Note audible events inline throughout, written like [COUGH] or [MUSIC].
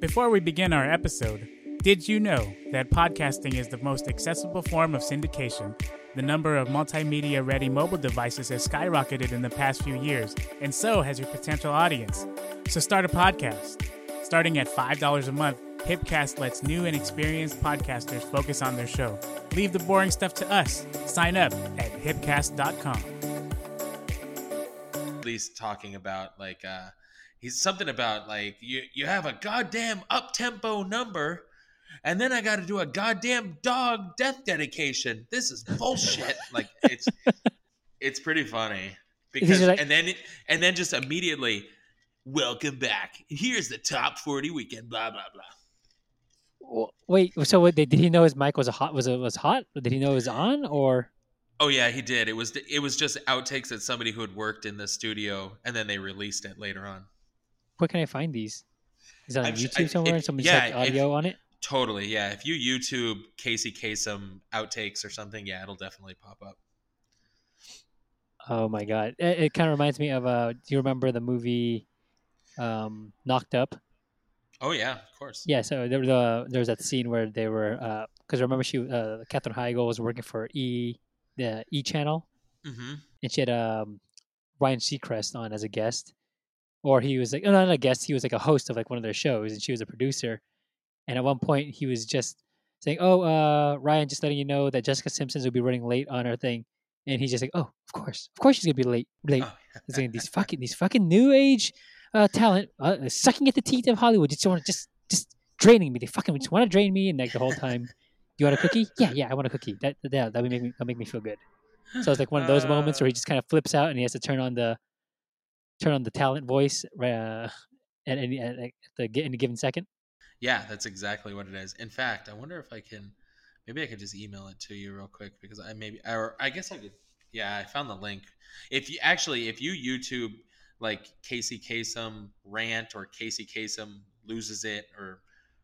Before we begin our episode, did you know that podcasting is the most accessible form of syndication? The number of multimedia ready mobile devices has skyrocketed in the past few years, and so has your potential audience. So start a podcast. Starting at $5 a month, Hipcast lets new and experienced podcasters focus on their show. Leave the boring stuff to us. Sign up at hipcast.com. At least talking about like uh he's something about like you you have a goddamn up tempo number and then I got to do a goddamn dog death dedication. This is bullshit. [LAUGHS] like it's it's pretty funny because like- and then and then just immediately welcome back. Here's the top 40 weekend blah blah blah. Wait, so what, did he know his mic was a hot was it was hot? Did he know it was on or Oh yeah, he did. It was it was just outtakes that somebody who had worked in the studio and then they released it later on. Where can I find these? Is that on I'm YouTube I- somewhere? if- and somebody's yeah, like if- audio on it? Totally, yeah. If you YouTube Casey Kasem outtakes or something, yeah, it'll definitely pop up. Oh my god! It, it kind of reminds me of uh. Do you remember the movie, um, Knocked Up? Oh yeah, of course. Yeah. So there there was that scene where they were because remember she uh Katherine Heigl was working for E the E channel hmm and she had um Ryan Seacrest on as a guest, or he was like oh, no, not a guest, he was like a host of like one of their shows, and she was a producer. And at one point, he was just saying, "Oh, uh, Ryan, just letting you know that Jessica Simpsons will be running late on her thing," and he's just like, "Oh, of course, of course she's gonna be late, late." Oh, He's like, these fucking these fucking new age uh, talent uh, sucking at the teeth of Hollywood. Just want to just just draining me. They fucking just want to drain me, and like the whole time, you want a cookie? Yeah, yeah, I want a cookie. That that that would make me that make me feel good. So it's like one of those moments where he just kind of flips out and he has to turn on the turn on the talent voice uh, at any at, the any given second. yeah, that's exactly what it is. In fact, I wonder if I can, maybe I could just email it to you real quick because I maybe, or I guess I could. Yeah, I found the link. If you actually, if you YouTube like Casey Kasem rant or Casey Kasem loses it or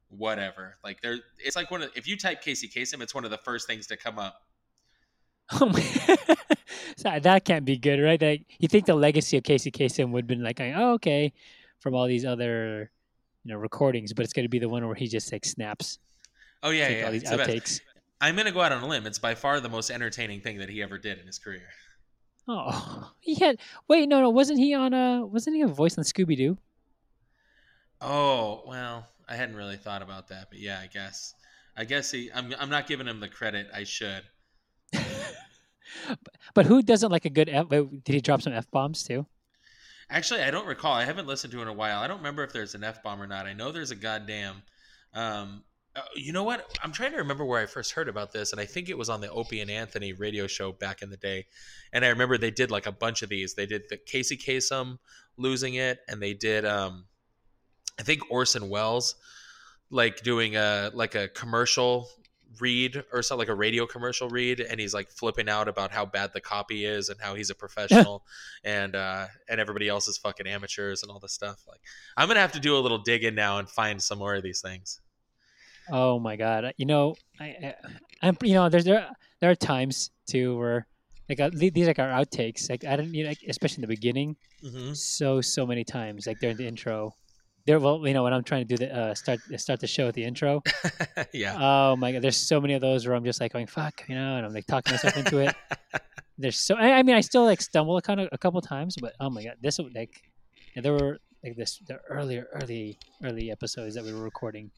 whatever, like there, it's like one of. If you type Casey Kasem, it's one of the first things to come up. [LAUGHS] Oh my. [LAUGHS] so that can't be good, right? Like you think the legacy of Casey Kasem would have been like, oh, okay, from all these other, you know, recordings, but it's going to be the one where he just like snaps, Oh yeah, yeah. all these it's the best. outtakes. I'm gonna go out on a limb. It's by far the most entertaining thing that he ever did in his career. Oh, [LAUGHS] he had. Wait, no, no, wasn't he on a? Wasn't he a voice on Scooby Doo? Oh well, I hadn't really thought about that, but yeah, I guess. I guess he. I'm. I'm not giving him the credit I should. [LAUGHS] But who doesn't like a good F? Did he drop some f bombs too? Actually, I don't recall. I haven't listened to it in a while. I don't remember if there's an f bomb or not. I know there's a goddamn. Um, uh, you know what? I'm trying to remember where I first heard about this, and I think it was on the Opie and Anthony radio show back in the day. And I remember they did like a bunch of these. They did the Casey Kasem losing it, and they did. Um, I think Orson Welles, like doing a like a commercial read or something like a radio commercial read and he's like flipping out about how bad the copy is and how he's a professional [LAUGHS] and uh and everybody else is fucking amateurs and all this stuff like i'm gonna have to do a little digging now and find some more of these things Oh my god! You know, I, I I'm you know there's there there are times too where like uh, these like our outtakes like I don't you know like, especially in the beginning mm-hmm. so so many times like during the intro. There, well, you know, when I'm trying to do the uh, start start the show at the intro, [LAUGHS] yeah oh my god, there's so many of those where I'm just like going fuck, you know, and I'm like talking myself into it. [LAUGHS] There's so I, I mean I still like stumble kind of a couple times, but oh my god, this would like yeah, there were like this the earlier early early episodes that we were recording.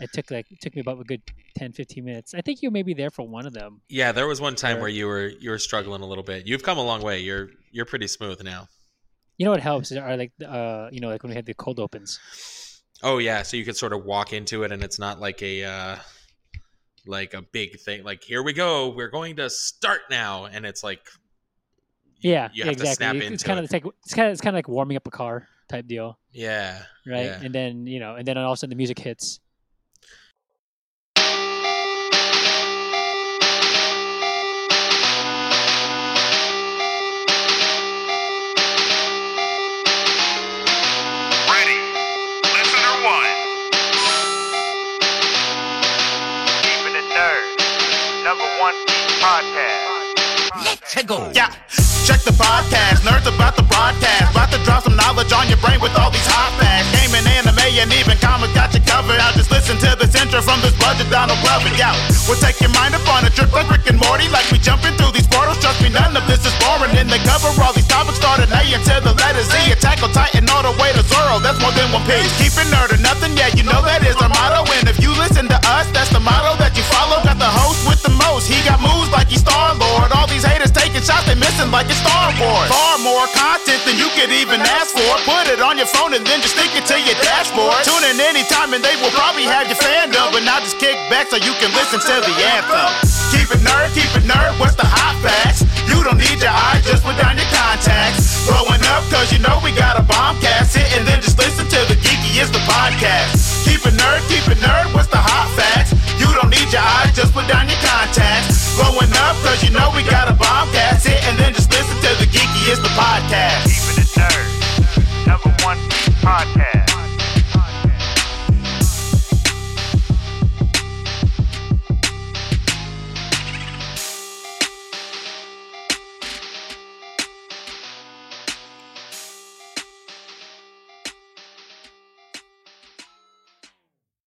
It took like it took me about a good 10, 15 minutes. I think you may be there for one of them. yeah there was one time Sure. where you were you were struggling a little bit you've come a long way you're you're pretty smooth now You know what helps is are like uh you know like when we had the cold opens. oh yeah so you could sort of walk into it and it's not like a uh like a big thing like here we go we're going to start now and it's like Yeah, you have to exactly. snap it's into kind it. of it's like it's kind of it's kind of like warming up a car type deal, yeah right? Yeah. And then you know, and then all of a sudden the music hits. Podcast. Yeah, check the podcast. Nerds about the broadcast. About to drop some knowledge on your brain with all these hot facts. Gaming, anime, and even comics got you covered. Now just listen to this intro from this budget Donald Glover. Yo, we'll take your mind up on a trip like Rick and Morty, like we jumping through these portals. Trust me, none of this is boring. And they cover all these topics, starting A until the letter Z. Attack on Titan all the way to Zoro. That's more than one piece. Keep it nerd or nothing, yeah, you know that is our motto. And if you listen to us, that's the motto that you follow. Got the host with the most. He got moves like he's Star Lord. All these haters taking shots, they missing like it's Star Wars. Far more content than you could even ask for. Put it on your phone and then just stick it to your dashboard. Tune in anytime and they will probably have your fandom. But now just kick back so you can listen to the anthem. Keep it nerd, keep it nerd. What's the hot facts? You don't need your eyes, just put down your contacts. Blowing up, cause you know we got a bombcast. Hit and then just listen to the geeky is the podcast. Keep it nerd, keep it nerd. What's the hot facts? You don't need your eyes, just put down your contacts. Blowing up, cause you know we got a bombcast. Hit and then just to the geeky is the podcast. Keeping it nerd. Number one podcast.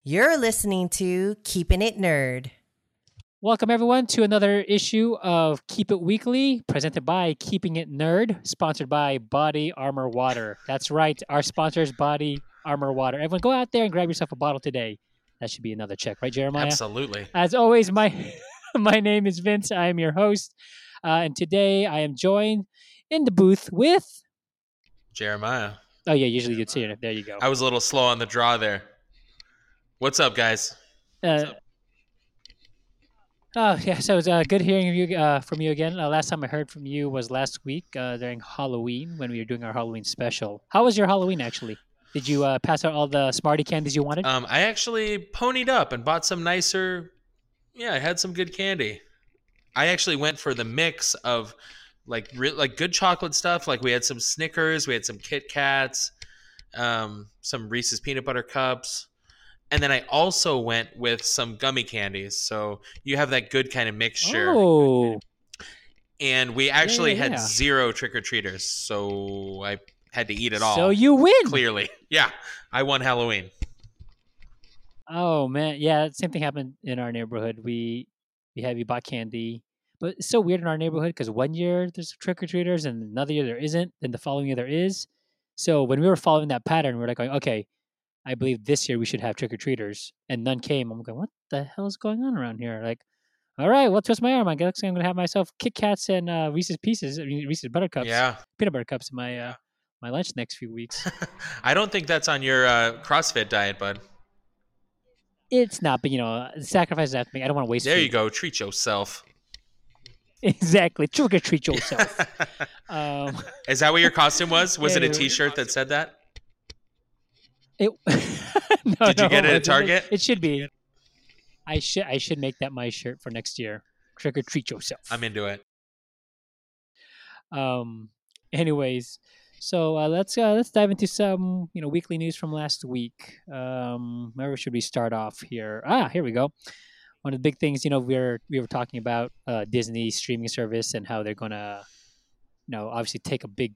You're listening to Keeping It Nerd. Welcome everyone to another issue of Keep It Weekly, presented by Keeping It Nerd, sponsored by Body Armor Water. That's right, our sponsors, Body Armor Water. Everyone, go out there and grab yourself a bottle today. That should be another check, right, Jeremiah? Absolutely. As always, my [LAUGHS] my name is Vince. I am your host, uh, and today I am joined in the booth with. Jeremiah. Oh yeah, usually you'd see it. There you go. I was a little slow on the draw there. What's up, guys? Uh, oh [LAUGHS] yeah, so it's uh, good hearing you uh, from you again. Uh, last time I heard from you was last week uh, during Halloween when we were doing our Halloween special. How was your Halloween actually? Did you uh, pass out all the Smarty candies you wanted? Um, I actually ponied up and bought some nicer. Yeah, I had some good candy. I actually went for the mix of like re- like good chocolate stuff. Like we had some Snickers, we had some Kit Kats, um, some Reese's peanut butter cups, and then I also went with some gummy candies. So you have that good kind of mixture. oh, And we actually yeah, had yeah. zero trick or treaters, so I had to eat it all. so you win. clearly, [LAUGHS] yeah, I won Halloween. Oh man, yeah, same thing happened in our neighborhood. We we had we bought candy, but it's so weird in our neighborhood because one year there's trick or treaters and another year there isn't, then the following year there is. So when we were following that pattern, we were like going, okay, I believe this year we should have trick or treaters, and none came. I'm going, what the hell is going on around here? Like, all right, well, twist my arm. I guess I'm gonna have myself Kit Kats and uh, Reese's Pieces, Reese's Buttercups, Yeah, peanut butter cups in my uh, my lunch next few [LAUGHS] weeks. I don't think that's on your uh, CrossFit diet, bud. it's not, but you know, sacrifices I have to make. I don't want to waste. There food. you go. Treat yourself. [LAUGHS] Exactly. Trick or treat yourself. [LAUGHS] um, Is that what your costume was? Was it a. T-shirt that said that? It, [LAUGHS] no, Did you no, get it at it- Target? It, should be. I should I should make that my shirt for next year. Trick or treat yourself. I'm into it. Um. Anyways, so uh, let's uh, let's dive into some you know weekly news from last week. Um, where should we start off here? Ah, here we go. One of the big things, you know, we were we were talking about uh, Disney streaming service and how they're gonna, you know, obviously take a big,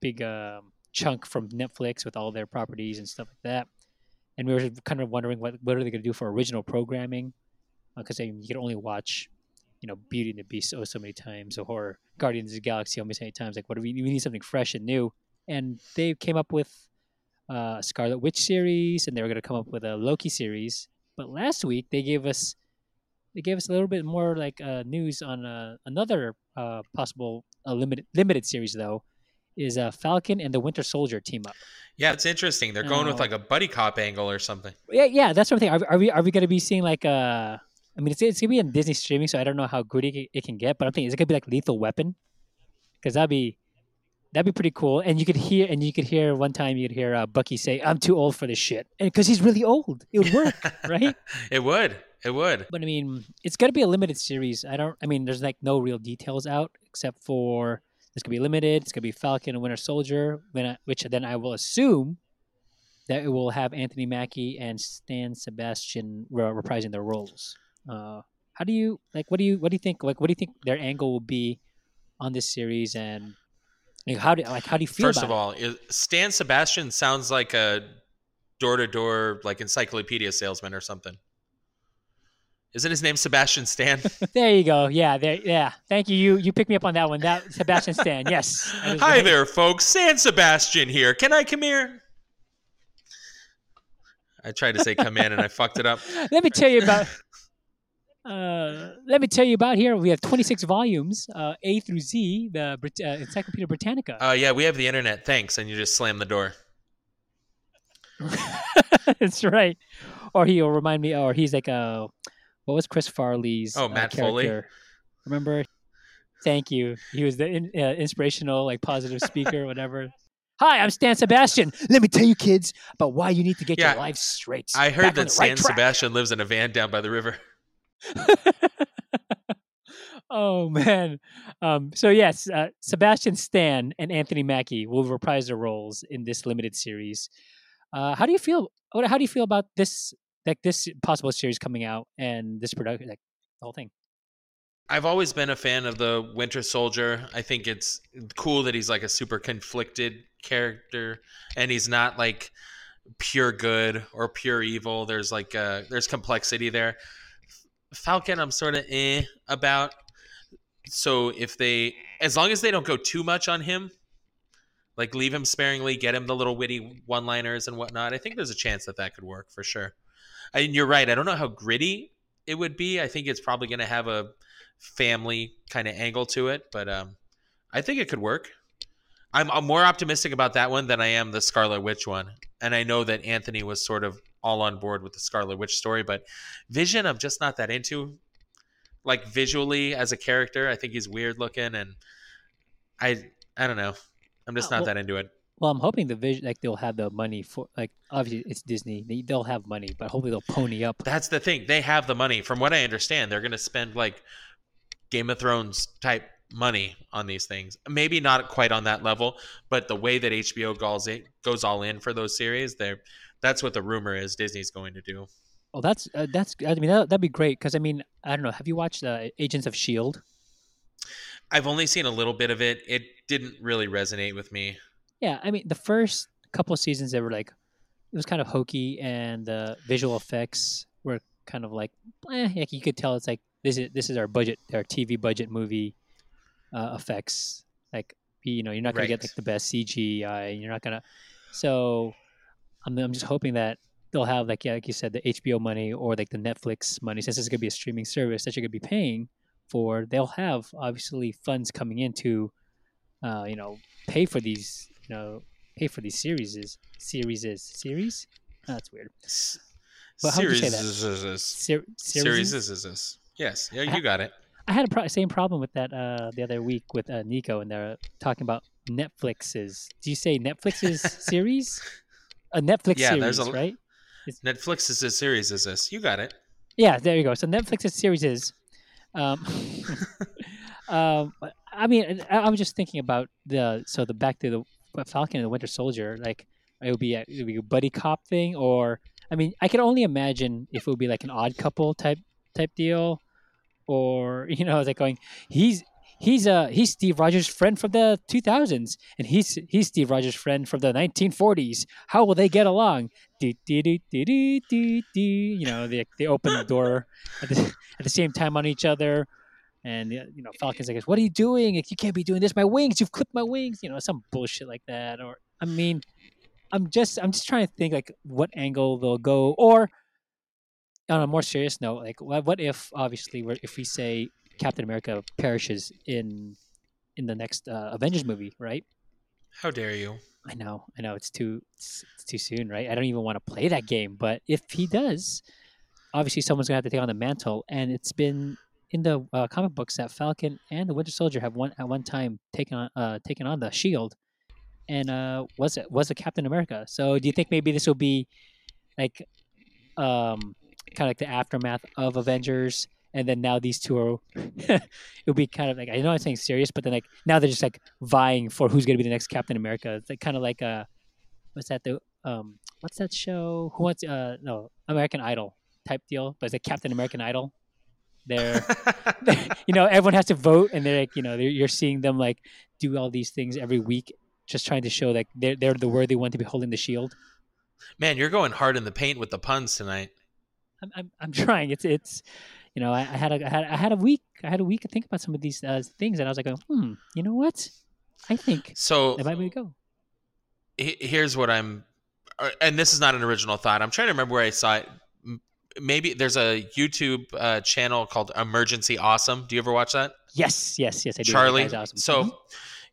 big um, chunk from Netflix with all their properties and stuff like that. And we were kind of wondering what what are they gonna do for original programming? Because you can only watch you know Beauty and the Beast oh so many times or Guardians of the Galaxy oh so many times. Like what do we, we need something fresh and new? And they came up with uh, Scarlet Witch series, and they were going to come up with a Loki series. But last week they gave us they gave us a little bit more like uh, news on uh, another uh, possible uh, limited limited series though is uh, Falcon and the Winter Soldier team up. Yeah, it's interesting. They're going with Oh. like a buddy cop angle or something. Yeah, yeah, that's what I'm thinking. Are, are we are we going to be seeing like uh I mean, it's, it's gonna be in Disney streaming, so I don't know how good it, it can get. But I'm thinking, is it gonna be like Lethal Weapon? Because that'd be that'd be pretty cool. And you could hear and you could hear one time you could hear uh, Bucky say, "I'm too old for this shit," and because he's really old, it would work, [LAUGHS] right? it would. It would. But I mean, it's gonna be a limited series. I don't. I mean, there's like no real details out except for it's gonna be limited. It's gonna be Falcon and Winter Soldier, which then I will assume that it will have Anthony Mackie and Stan Sebastian reprising their roles. Uh, how do you like? What do you what do you think? Like, what do you think their angle will be on this series? And like, how do like how do you feel? First of all, is- Stan Sebastian sounds like a door to door like encyclopedia salesman or something. Isn't his name Sebastian Stan? [LAUGHS] There you go. Yeah, there. Yeah. Thank you. You you picked me up on that one. That Sebastian Stan. Yes. Hi right. there, folks. San Sebastian here. Can I come here? I tried to say come in and I fucked it up. [LAUGHS] Let me tell you about. Uh, let me tell you about here. We have 26 volumes, uh, A through Z, the Brit- uh, Encyclopedia Britannica. Uh, yeah, we have the internet. Thanks. And you just slam the door. [LAUGHS] That's right. Or he'll remind me. Or he's like a. What was Chris Farley's? Oh, uh, Foley? character? Remember? Thank you. He was the in, uh, inspirational, like positive speaker, [LAUGHS] whatever. Hi, I'm Stan Sebastian. Let me tell you, kids, about why you need to get Yeah, your life straight. I heard that Stan right. Sebastian lives in a van down by the river. [LAUGHS] [LAUGHS] oh man. Um, so yes, uh, Sebastian Stan and Anthony Mackie will reprise their roles in this limited series. Uh, how do you feel? How do you feel about this? Like this possible series coming out and this production, like the whole thing. I've always been a fan of the Winter Soldier. I think it's cool that he's like a super conflicted character and he's not like pure good or pure evil. There's like uh there's complexity there. Falcon I'm sort of eh about. So if they as long as they don't go too much on him, like leave him sparingly, get him the little witty one-liners and whatnot, I think there's a chance that that could work for sure. And you're right. I don't know how gritty it would be. I think it's probably going to have a family kind of angle to it, but um, I think it could work. I'm, I'm more optimistic about that one than I am the Scarlet Witch one, and I know that Anthony was sort of all on board with the Scarlet Witch story, but Vision I'm just not that into. Like visually as a character, I think he's weird looking, and I I don't know. I'm just Uh, not well- that into it. Well, I'm hoping the vision, like they'll have the money for, like obviously it's Disney, they, they'll have money, but hopefully they'll pony up. That's the thing. They have the money. From what I understand, they're going to spend like Game of Thrones type money on these things. Maybe not quite on that level, but the way that HBO goes in, goes all in for those series, they that's what the rumor is Disney's going to do. Oh, that's uh, that's. I mean, that, that'd be great because I mean, I don't know. Have you watched uh, Agents of Shield? I've only seen a little bit of it. It didn't really resonate with me. Yeah, I mean, the first couple of seasons they were like, it was kind of hokey, and the visual effects were kind of like, eh, like you could tell it's like this is this is our budget, our TV budget movie uh, effects. Like, you know, you're not gonna get like the best CGI. You're not gonna. So, I'm I'm just hoping that they'll have like yeah, like you said, the HBO money or like the Netflix money, since it's gonna be a streaming service that you're gonna be paying for. They'll have obviously funds coming in to, uh, you know, pay for these, you know, pay for these series is series is series. Oh, that's weird. But how do you say series that? is- is- is- Ser- series is- is- is. Yes, yeah, you got it. I had a pro- same problem with that uh, the other week with uh, Nico, and they're talking about Netflix's. Do you say Netflix's [LAUGHS] series? A Netflix Yeah, there's series, a- right? Netflix is a series is this. You got it. Yeah, there you go. So Netflix's series is. Um, [LAUGHS] [LAUGHS] um, I mean, I, I was just thinking about the so the back to the Falcon and the Winter Soldier. Like it would be a, it would be a buddy cop thing, or I mean, I can only imagine if it would be like an odd couple type type deal, or [LAUGHS] you know, like going he's. He's uh he's Steve Rogers' friend from the 2000s, and he's he's Steve Rogers' friend from the 1940s. How will they get along? Do, do, do, do, do, do, do. You know, they they open the door at the, [LAUGHS] at the same time on each other, and you know, Falcon's like, "What are you doing? Like, you can't be doing this. My wings! You've clipped my wings!" You know, some bullshit like that. Or I mean, I'm just I'm just trying to think like what angle they'll go, or on a more serious note, like what, what if obviously we're, if we say Captain America perishes in in the next uh, Avengers movie, right? How dare you? I know, I know, it's too it's, it's too soon, right? I don't even want to play that game, but if he does, obviously someone's gonna have to take on the mantle, and it's been in the uh, comic books that Falcon and the Winter Soldier have one at one time taken on uh, taken on the Shield, and uh, was it was a Captain America? So do you think maybe this will be like um kind of like the aftermath of Avengers? And then now these two are, [LAUGHS] it'll be kind of like I know I'm saying serious, but then like now they're just like vying for who's gonna be the next Captain America. It's like kind of like uh, what's that the um, what's that show? Who wants uh no American Idol type deal, but it's like Captain American Idol. They're [LAUGHS] [LAUGHS] you know everyone has to vote, and they're like you know they're, you're seeing them like do all these things every week, just trying to show like they're they're the worthy one to be holding the shield. Man, you're going hard in the paint with the puns tonight. I'm, I'm, I'm trying. It's it's you know I, I had a I had I had a week I had a week to think about some of these uh, things, and I was like, hmm, you know what? I think So that might be go. here's what I'm, uh, and this is not an original thought. I'm trying to remember where I saw it. Maybe there's a YouTube uh, channel called Emergency Awesome. Do you ever watch that? Yes, yes, yes. I do. Charlie. awesome. So, Mhm.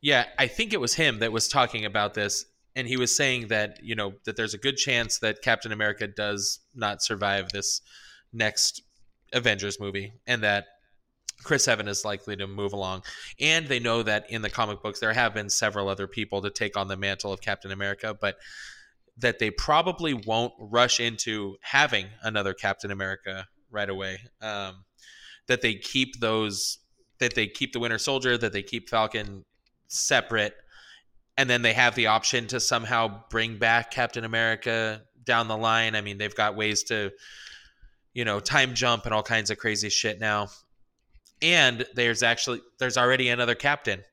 yeah, I think it was him that was talking about this, and he was saying that you know that there's a good chance that Captain America does not survive this next Avengers movie, and that Chris Evans is likely to move along. And they know that in the comic books there have been several other people to take on the mantle of Captain America, but that they probably won't rush into having another Captain America right away. Um, that they keep those that they keep the Winter Soldier, that they keep Falcon separate, and then they have the option to somehow bring back Captain America down the line. I mean, they've got ways to, you know, time jump and all kinds of crazy shit now. And there's actually there's already another captain.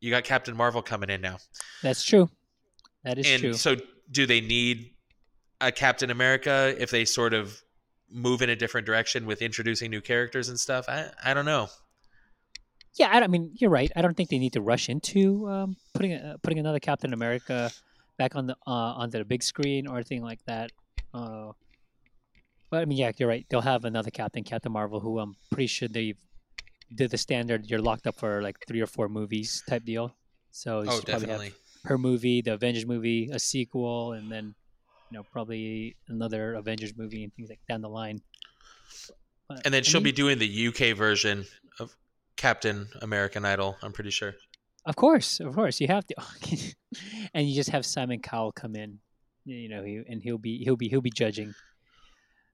You got Captain Marvel coming in now. that's true. That is and true. so do they need a Captain America if they sort of move in a different direction with introducing new characters and stuff? I I don't know. Yeah, I, I mean, you're right. I don't think they need to rush into um, putting uh, putting another Captain America back on the uh, onto the big screen or anything like that. Uh, but I mean, yeah, you're right. They'll have another Captain, Captain Marvel, who I'm pretty sure they did the standard. You're locked up for like three or four movies type deal. So Oh, definitely. have her movie, the Avengers movie, a sequel, and then you know probably another Avengers movie and things like down the line. But, And then I she'll be doing the UK version of Captain American Idol. I'm pretty sure. Of course, of course, you have to, [LAUGHS] and you just have Simon Cowell come in, you know, he, and he'll be he'll be he'll be judging.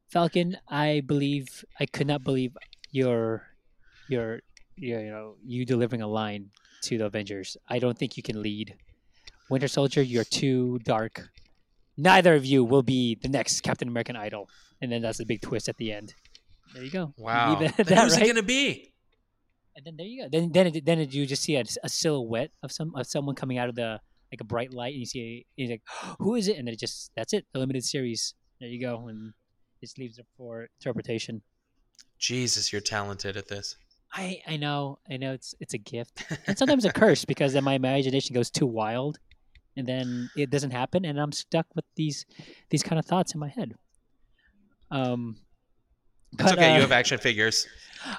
Falcon, I believe I could not believe your your your you know you delivering a line to the Avengers. I don't think you can lead. Winter Soldier, you're too dark. Neither of you will be the next Captain American Idol, and then that's a big twist at the end. There you go. Wow. it that, Who's right? it gonna be? And then there you go. Then then it, then it, you just see a, a silhouette of some of someone coming out of the like a bright light, and you see he's like, [GASPS] who is it? And then it just that's it. The limited series. There you go, and it just leaves it for interpretation. Jesus, you're talented at this. I I know I know it's it's a gift and sometimes a curse because then my imagination goes too wild, and then it doesn't happen, and I'm stuck with these these kind of thoughts in my head. Um, but, okay. uh, you have action figures.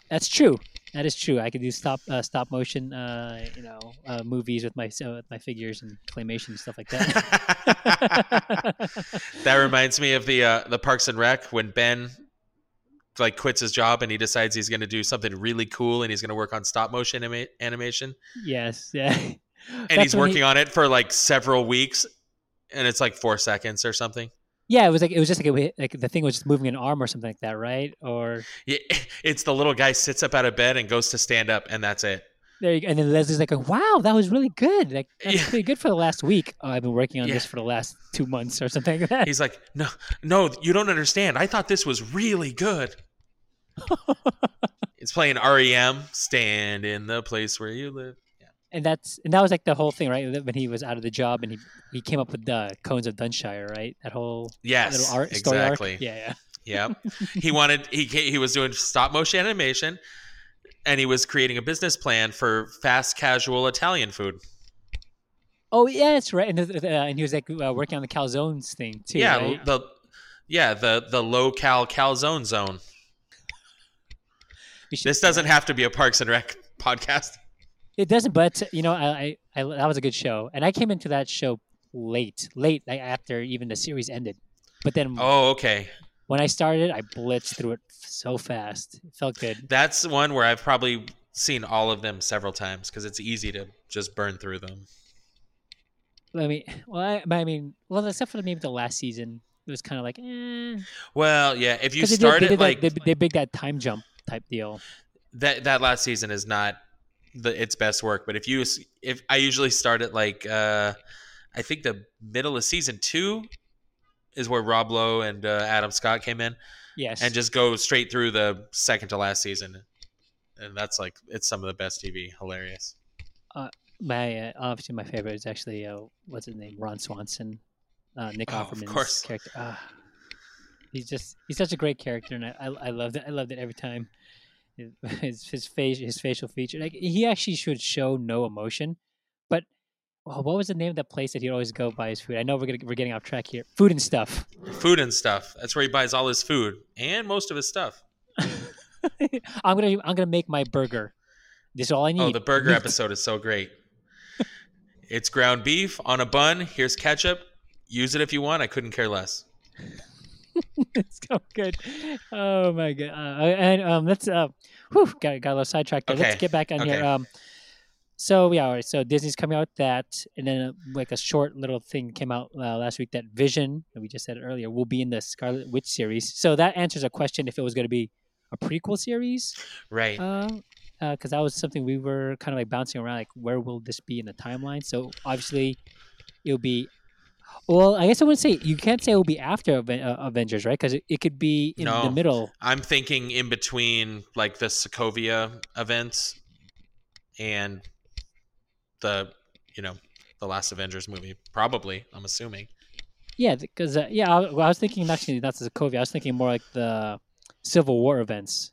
That's true. That is true. I could do stop uh, stop motion, uh, you know, uh, movies with my uh, with my figures and claymation and stuff like that. [LAUGHS] that reminds me of the uh, the Parks and Rec when Ben like quits his job and he decides he's going to do something really cool and he's going to work on stop motion anima- animation yes, yeah. [LAUGHS] and he's working on it for like several weeks and it's like four seconds or something. Yeah, it was like it was just like, a, like the thing was just moving an arm or something like that, right? Or Yeah, [LAUGHS] It's the little guy sits up out of bed and goes to stand up and that's it. there, you go. and then Leslie's like, "Wow, that was really good. Like that's Yeah. pretty good for the last week. Oh, I've been working on Yeah. this for the last two months or something like that." He's like, no, no, you don't understand. I thought this was really good. [LAUGHS] it's playing REM, stand in the place where you live. And that's and that was like the whole thing, right? When he was out of the job and he he came up with the cones of Dunshire, right? That whole Yes, little art story arc. exactly. Yeah, yeah. Yep. [LAUGHS] he wanted he he was doing stop motion animation, and he was creating a business plan for fast casual Italian food. Oh yeah, that's right. And, uh, and he was like uh, working on the calzones thing too. yeah, right? the yeah the the low cal calzone zone. This doesn't have to be a Parks and Rec [LAUGHS] podcast. It doesn't, but you know, I, I, I that was a good show, and I came into that show late, late like after even the series ended. But then Oh, okay. when I started, I blitzed through it so fast. It felt good. That's one where I've probably seen all of them several times because it's easy to just burn through them. I mean, well, I, I mean, well, except for maybe the last season, it was kind of like, eh. Well, yeah, if you 'Cause they did- started they did like that, they, they big that time jump type deal. that that last season is not the its best work but if you if i usually start at like uh i think the middle of season two is where rob lowe and uh, adam scott came in Yes, and just go straight through the second to last season and that's like it's some of the best tv hilarious my uh, obviously my favorite is actually uh, what's his name, Ron Swanson. uh, Nick Oh, of Offerman's character. Ah, he's just he's such a great character, and I I, I loved it. I loved it every time. [LAUGHS] His his, face, his facial feature, like he actually should show no emotion. But oh, what was the name of that place that he'd always go buy his food? I know we're gonna, we're getting off track here. Food and stuff. Food and stuff. That's where he buys all his food and most of his stuff. [LAUGHS] I'm gonna I'm gonna make my burger. This is all I oh, need. Oh, the burger [LAUGHS] episode is so great. it's ground beef on a bun. Here's ketchup. Use it if you want. I couldn't care less. [LAUGHS] it's so good. Oh my god! Uh, and um, let's uh, whew, got got a little sidetracked there. Let's get back on here. Um, so yeah, all right. So Disney's coming out with that, and then uh, like a short little thing came out uh, last week that Vision, and we just said earlier, will be in the Scarlet Witch series. So that answers a question if it was going to be a prequel series, Right. because uh, that was something we were kind of like bouncing around, like where will this be in the timeline? So obviously, it'll be. Well, I guess I wouldn't say you can't say it will be after Aven- uh, Avengers, right? Because it, it could be in the middle. I'm thinking in between like the Sokovia events and the, you know, the last Avengers movie. Probably, I'm assuming. Yeah, because uh, yeah, I, well, I was thinking actually not the Sokovia. I was thinking more like the Civil War events.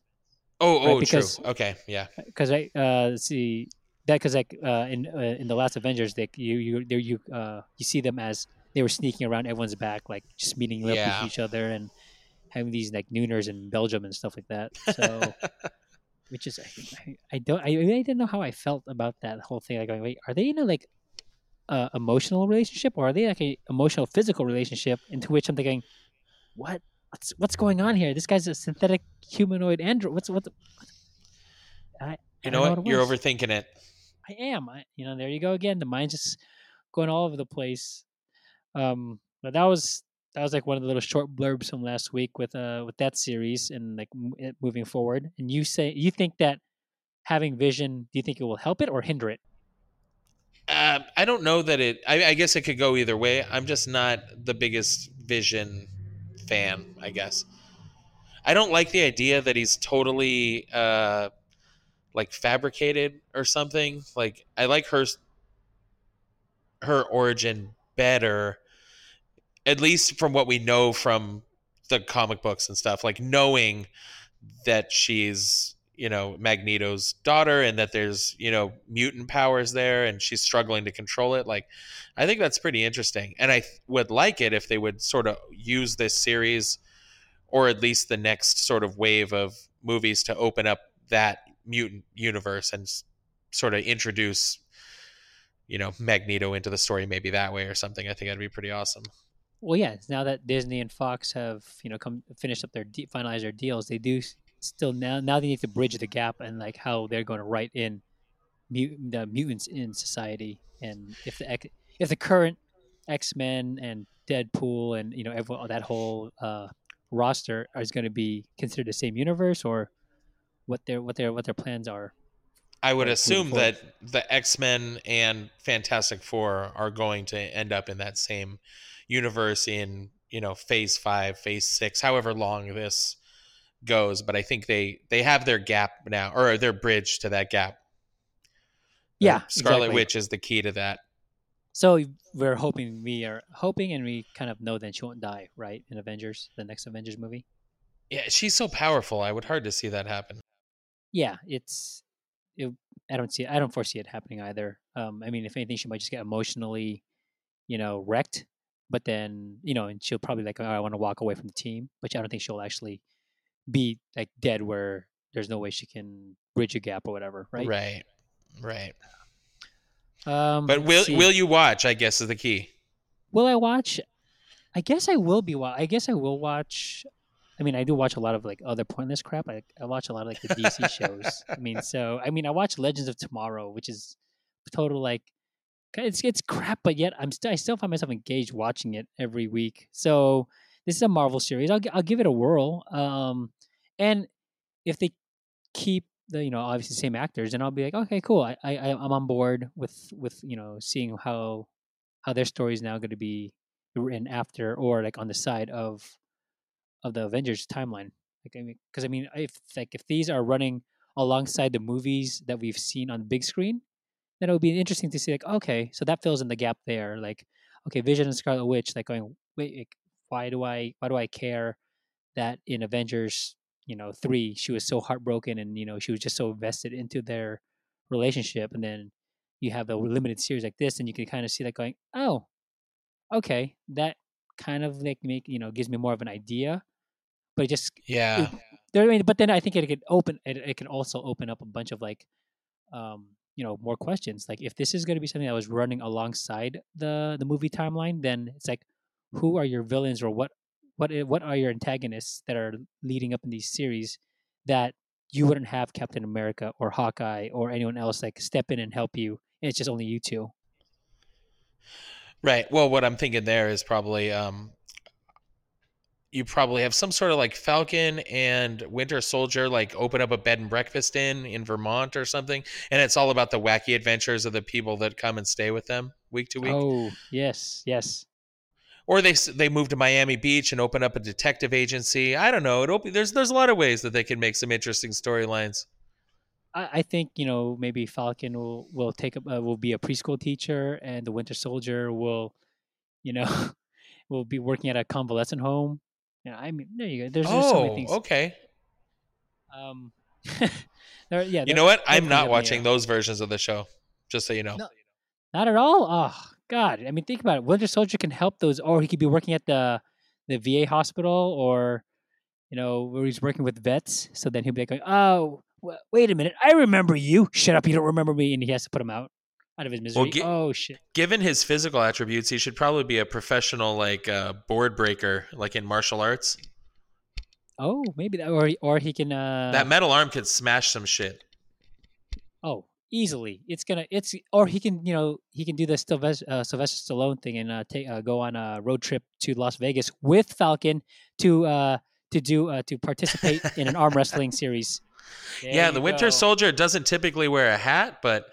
Oh, Right, oh, because- true. Okay, yeah. Because I uh, let's see that because like uh, in uh, in the last Avengers, they you you there you uh, you see them as they were sneaking around everyone's back, like just meeting up Yeah. with each other and having these like nooners in Belgium and stuff like that. So. [LAUGHS] Which is, I, I don't, I really didn't know how I felt about that whole thing. Like, going, wait, are they in a like uh, emotional relationship or are they like a emotional physical relationship into which i'm thinking what what's what's going on here this guy's a synthetic humanoid android what's what, the, what? I, I You don't know what? You're overthinking it. i am I, you know there you go again the mind's just going all over the place um but that was that was like one of the little short blurbs from last week with uh with that series and like m- moving forward and you say you think that having vision do you think it will help it or hinder it Um, I don't know that it. I, I guess it could go either way. I'm just not the biggest Vision fan. I guess I don't like the idea that he's totally uh, like fabricated or something. Like I like her her origin better, at least from what we know from the comic books and stuff. Like knowing that she's you know Magneto's daughter and that there's you know mutant powers there and she's struggling to control it like I think that's pretty interesting and I th- would like it if they would sort of use this series or at least the next sort of wave of movies to open up that mutant universe and s- sort of introduce you know Magneto into the story maybe that way or something I think that'd be pretty awesome Well, yeah. Now that Disney and Fox have you know come finished up their de- finalized their deals, they do still now now they need to bridge the gap and like how they're going to write in mutant the mutants in society and if the X- if the current X Men and Deadpool and you know everyone, that whole uh, roster is going to be considered the same universe or what their what their what their plans are. I would assume that the X Men and Fantastic Four are going to end up in that same universe in you know Phase Five, Phase Six, however long this goes. But I think they they have their gap now, or their bridge to that gap. Yeah, Scarlet exactly. Witch is the key to that. So we're hoping we are hoping and we kind of know that she won't die, right? In Avengers, the next Avengers movie. Yeah, she's so powerful. I would hard to see that happen. yeah, it's. It, I don't see. I don't foresee it happening either. Um, I mean, if anything, she might just get emotionally, you know, wrecked. But then, you know, and she'll probably like, oh, I want to walk away from the team. But I don't think she'll actually be like dead, where there's no way she can bridge a gap or whatever, right? Right. Right. Um, But will see. will you watch? I guess is the key. Will I watch? I guess I will be. wa- I guess I will watch. I mean, I do watch a lot of like other pointless crap. I, I watch a lot of like the DC [LAUGHS] shows. I mean, so I mean, I watch Legends of Tomorrow, which is total like it's it's crap, but yet I'm still I still find myself engaged watching it every week. So this is a Marvel series. I'll I'll give it a whirl. Um, and if they keep the you know obviously same actors, then I'll be like, okay, cool. I, I I'm on board with with you know seeing how how their story is now going to be written after or like on the side of of the Avengers timeline. Like I mean, because I mean, if like if these are running alongside the movies that we've seen on the big screen, then it would be interesting to see like, okay, so that fills in the gap there. Like, okay, Vision and Scarlet Witch, like going, wait, like, why do I why do I care that in Avengers, you know, three, she was so heartbroken and you know she was just so invested into their relationship, and then you have a limited series like this, and you can kind of see that going, oh, okay, that kind of like make you know gives me more of an idea, but it just Yeah. there. I mean, but then I think it could open. It, it can also open up a bunch of like, um, you know, more questions. Like if this is going to be something that was running alongside the the movie timeline, then it's like, who are your villains or what what what are your antagonists that are leading up in these series that you wouldn't have Captain America or Hawkeye or anyone else like step in and help you. It's just only you two. Right. Well, what I'm thinking there is probably um, you probably have some sort of like Falcon and Winter Soldier like open up a bed and breakfast in in Vermont or something, and it's all about the wacky adventures of the people that come and stay with them week to week. Oh yes, yes. Or they they move to Miami Beach and open up a detective agency. I don't know. It op- there's there's a lot of ways that they can make some interesting storylines. I, I think you know maybe Falcon will will take up uh, will be a preschool teacher, and the Winter Soldier will, you know, [LAUGHS] will be working at a convalescent home. Yeah, I mean, there you go. There's, there's so many Oh, things. okay. Um, [LAUGHS] there, yeah. You know what? I'm not watching those versions of the show. Just so you know. No. Not at all. Oh God! I mean, think about it. Winter Soldier can help those, or he could be working at the the VA hospital, or you know, where he's working with vets. So then he'll be like, going, "Oh, w- wait a minute, I remember you. Shut up, you don't remember me," and he has to put him out out of his misery. gi- oh shit! given his physical attributes, he should probably be a professional like uh, board breaker, like in martial arts. Oh, maybe that, or he- or he can. Uh, that metal arm could smash some shit. oh, easily. It's gonna. It's or he can. You know, he can do the Sylvester, uh, Sylvester Stallone thing and uh, take uh, go on a road trip to Las Vegas with Falcon to uh to do uh, to participate in an arm [LAUGHS] wrestling series. There yeah, the Winter go. Soldier doesn't typically wear a hat, but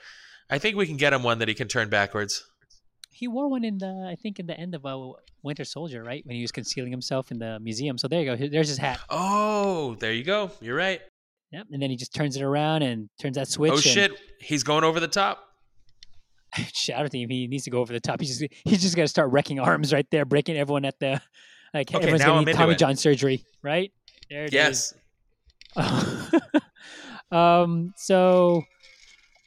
I think we can get him one that he can turn backwards. He wore one in the, I think, in the end of a Winter Soldier, right? When he was concealing himself in the museum. So there you go. There's his hat. Oh, there you go. You're right. Yep. And then he just turns it around and turns that switch. oh and- shit, he's going over the top. [LAUGHS] I don't think he needs to go over the top. He's just he's just gonna start wrecking arms right there, breaking everyone at the like Okay, everyone's gonna I'm need Tommy. John surgery, right? There it is. Yes. [LAUGHS] um. So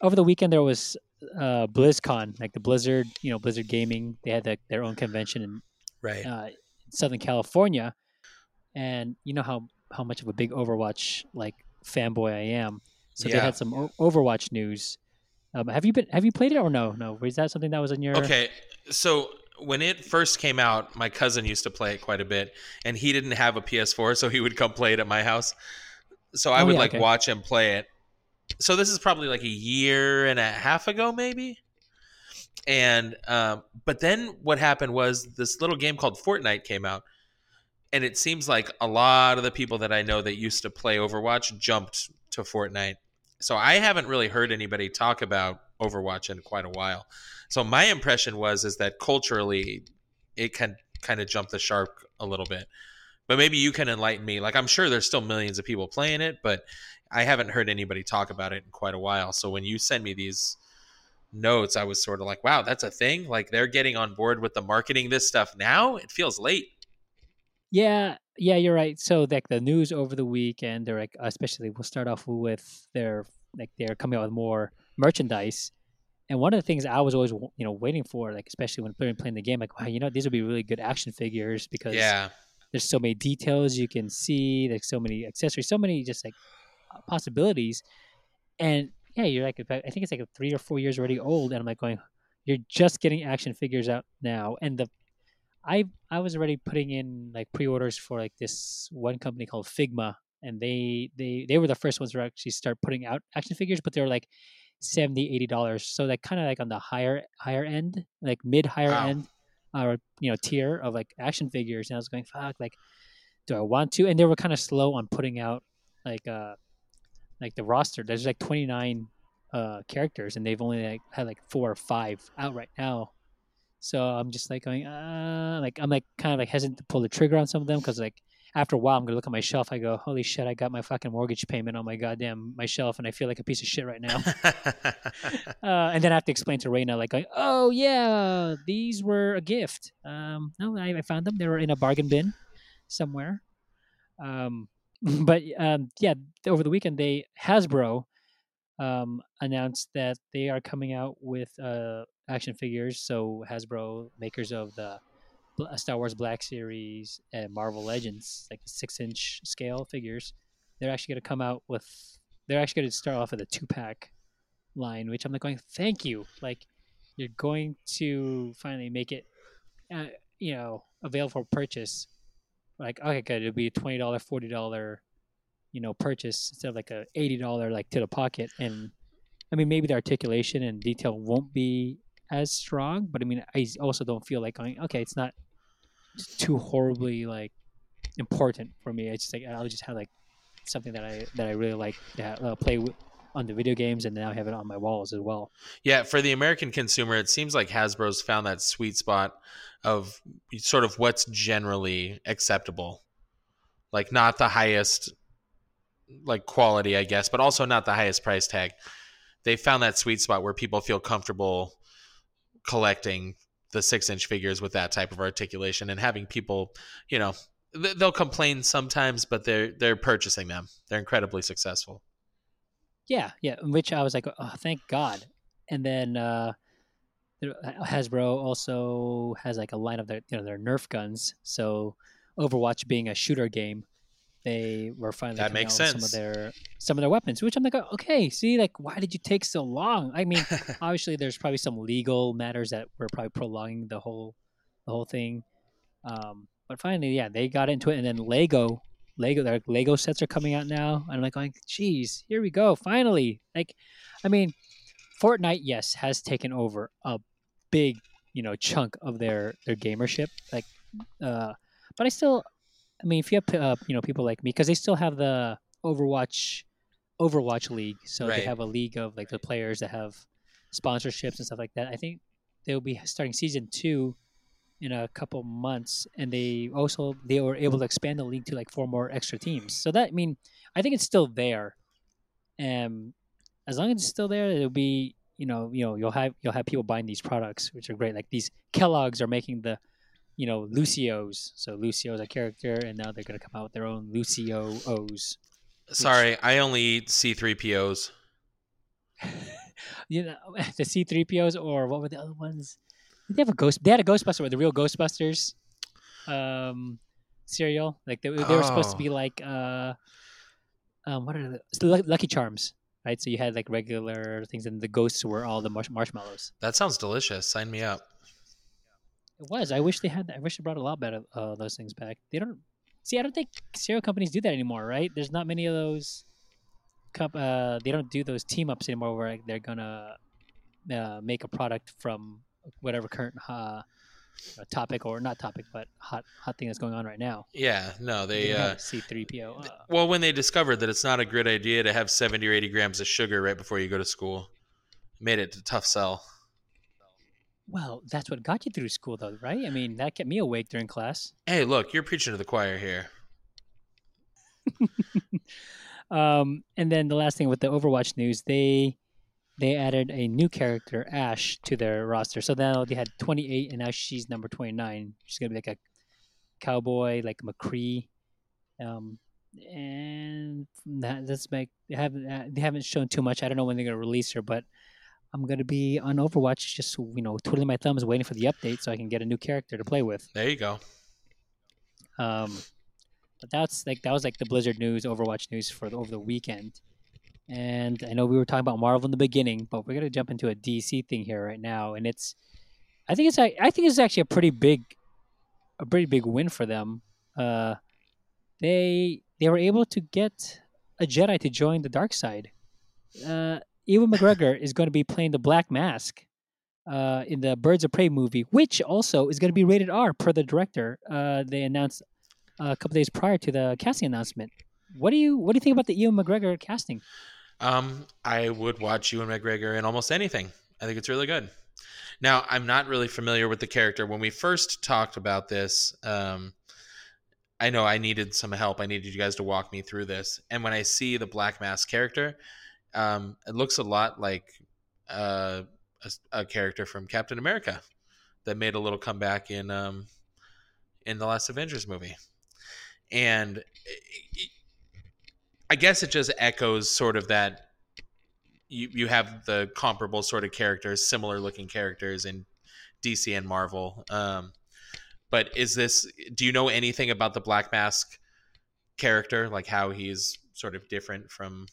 over the weekend there was uh BlizzCon, like the Blizzard, you know, Blizzard Gaming. They had like their own convention in Right. uh, Southern California, and you know how how much of a big Overwatch like fanboy I am. So they had some o- Overwatch news. Um, have you been have you played it or no? No, is that something that was in your? Okay, so when it first came out, my cousin used to play it quite a bit, and he didn't have a PS4, so he would come play it at my house. So I Oh, would yeah, like okay. watch him play it. So this is probably like a year and a half ago, maybe. And um, but then what happened was this little game called Fortnite came out, and it seems like a lot of the people that I know that used to play Overwatch jumped to Fortnite. So I haven't really heard anybody talk about Overwatch in quite a while. So my impression was is that culturally, it can kind of jump the shark a little bit. But maybe you can enlighten me. Like I'm sure there's still millions of people playing it, but I haven't heard anybody talk about it in quite a while. So when you send me these notes, I was sort of like, wow, that's a thing. Like they're getting on board with the marketing this stuff now. It feels late. Yeah, yeah, you're right. So like the news over the weekend, they're like, especially we'll start off with their like they're coming out with more merchandise. And one of the things I was always you know waiting for, like especially when playing playing the game, like wow, you know these would be really good action figures because Yeah. there's so many details you can see. There's so many accessories, so many just like possibilities. And yeah, you're like, I think it's like three or four years already old, and I'm like going, you're just getting action figures out now, and the I I was already putting in like pre-orders for like this one company called Figma, and they they they were the first ones to actually start putting out action figures, but they were like 70 80 dollars so like kind of like on the higher higher end like mid higher Wow. end or you know tier of like action figures and i was going fuck like do i want to and they were kind of slow on putting out like uh like the roster there's like 29 uh characters and they've only like had like four or five out right now so i'm just like going uh like i'm like kind of like hesitant to pull the trigger on some of them because like after a while, I'm gonna look at my shelf. I go, holy shit, I got my fucking mortgage payment on my goddamn my shelf, and I feel like a piece of shit right now. [LAUGHS] [LAUGHS] uh, and then I have to explain to Raina, like, going, oh yeah, these were a gift. Um, no, I, I found them. They were in a bargain bin somewhere. Um, [LAUGHS] but um, yeah, over the weekend, they Hasbro um, announced that they are coming out with uh, action figures. So Hasbro, makers of the uh, Star Wars Black Series and Marvel Legends, like six-inch scale figures, they're actually going to come out with. They're actually going to start off with a two-pack line, which I'm like going, thank you. Like you're going to finally make it, uh, you know, available for purchase. Like okay, good. It'll be a twenty dollar, forty dollar, you know, purchase instead of like a eighty dollar like to the pocket. And I mean, maybe the articulation and detail won't be as strong, but I mean, I also don't feel like going. Okay, it's not too horribly like important for me. It's just like I'll just have like something that I that I really like to have, uh, play with on the video games, and now I have it on my walls as well. Yeah, for the American consumer, it seems like Hasbro's found that sweet spot of sort of what's generally acceptable. Like not the highest like quality, I guess, but also not the highest price tag. They found that sweet spot where people feel comfortable collecting the six inch figures with that type of articulation and having people, you know, they'll complain sometimes, but they're they're purchasing them. They're incredibly successful. Yeah, yeah. Which I was like, oh, thank God. And then uh, Hasbro also has like a line of their you know their Nerf guns. So Overwatch being a shooter game, they were finally That makes out sense. some of their some of their weapons. Which I'm like, okay, see, like, why did you take so long? I mean, [LAUGHS] obviously, there's probably some legal matters that were probably prolonging the whole the whole thing. Um, but finally, yeah, they got into it, and then Lego, Lego, their Lego sets are coming out now, and I'm like, going, geez, here we go, finally. Like, I mean, Fortnite, yes, has taken over a big, you know, chunk of their their gamership. Like, uh, but I still, I mean, if you have uh, you know people like me, because they still have the Overwatch Overwatch League, so Right. they have a league of like the players that have sponsorships and stuff like that. I think they'll be starting season two in a couple months, and they also they were able to expand the league to like four more extra teams. So that I mean, I think it's still there, and as long as it's still there, it'll be you know you know you'll have you'll have people buying these products, which are great. Like these Kellogg's are making the you know Lucio's, so Lucio's a character, and now they're gonna come out with their own Lucio O's. Sorry, I only eat C3POs. [LAUGHS] you know [LAUGHS] the C three POs or what were the other ones? They have a ghost? They had a Ghostbuster, with the real Ghostbusters um, cereal. Like they, they were supposed to Oh. be like uh, um, what are the Lucky- Charms, right? So you had like regular things, and the ghosts were all the marsh- marshmallows. That sounds delicious. Sign me up. It was. I wish they had. I wish they brought a lot better uh, those things back. They don't. See, I don't think cereal companies do that anymore, right? There's not many of those. Comp, uh, they don't do those team ups anymore, where like, they're gonna uh, make a product from whatever current uh, topic or not topic, but hot hot thing that's going on right now. Yeah, no, they. Uh, C three PO. Uh, well, when they discovered that it's not a good idea to have seventy or eighty grams of sugar right before you go to school, made it a tough sell. well, that's what got you through school, though, right? I mean, that kept me awake during class. Hey, look, you're preaching to the choir here. [LAUGHS] Um, and then the last thing with the Overwatch news, they they added a new character, Ash, to their roster. So now they had 28, and now she's number 29. She's gonna be like a cowboy, like McCree. Um, and that that's like they haven't uh, they haven't shown too much. I don't know when they're gonna release her, but I'm gonna be on Overwatch, just you know, twiddling my thumbs, waiting for the update so I can get a new character to play with. There you go. Um, but that's like that was like the Blizzard news, Overwatch news for the, over the weekend. And I know we were talking about Marvel in the beginning, but we're gonna jump into a DC thing here right now, and it's, I think it's I think it's actually a pretty big, a pretty big win for them. Uh, they they were able to get a Jedi to join the dark side. Uh, Ewan [LAUGHS] McGregor is going to be playing the Black Mask uh, in the Birds of Prey movie, which also is going to be rated R per the director. Uh, they announced a couple days prior to the casting announcement. What do you what do you think about the Ewan McGregor casting? Um, I would watch Ewan McGregor in almost anything. I think it's really good. Now, I'm not really familiar with the character. When we first talked about this, um, I know I needed some help. I needed you guys to walk me through this. And when I see the Black Mask character, um, it looks a lot like uh, a, a character from Captain America that made a little comeback in um, in the last Avengers movie. And it- I guess it just echoes sort of that you you have the comparable sort of characters, similar looking characters in DC and Marvel. Um, but is this? Do you know anything about the Black Mask character, like how he's sort of different from?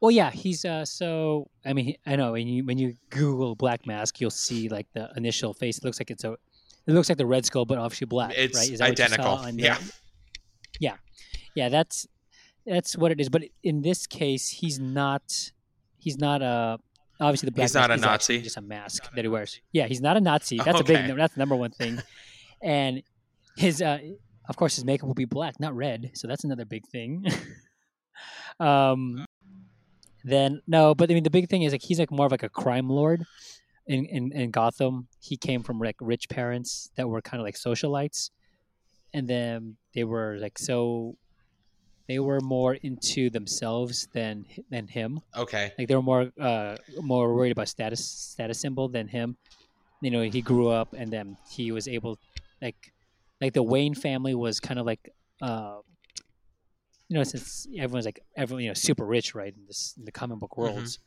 Well, yeah, he's uh. So I mean, I know when you when you Google Black Mask, you'll see like the initial face. It looks like it's a. It looks like the Red Skull, but obviously black. It's right? Is that what you saw identical. yeah. the- Yeah. yeah, that's that's what it is. But in this case, he's not. He's not a. Obviously, the black He's not a Nazi? Just a mask that he wears. Yeah, he's not a Nazi. [LAUGHS] That's a big. That's the number one thing. and his, uh, of course, his makeup will be black, not red. So that's another big thing. [LAUGHS] um, then no, but I mean, the big thing is like he's like more of like a crime lord. In, in, in Gotham, he came from like rich parents that were kind of like socialites, and then they were like so they were more into themselves than than him. Okay. Like they were more uh more worried about status status symbol than him. You know, he grew up and then he was able like like the Wayne family was kind of like uh you know since everyone's like everyone you know super rich right in this in the comic book worlds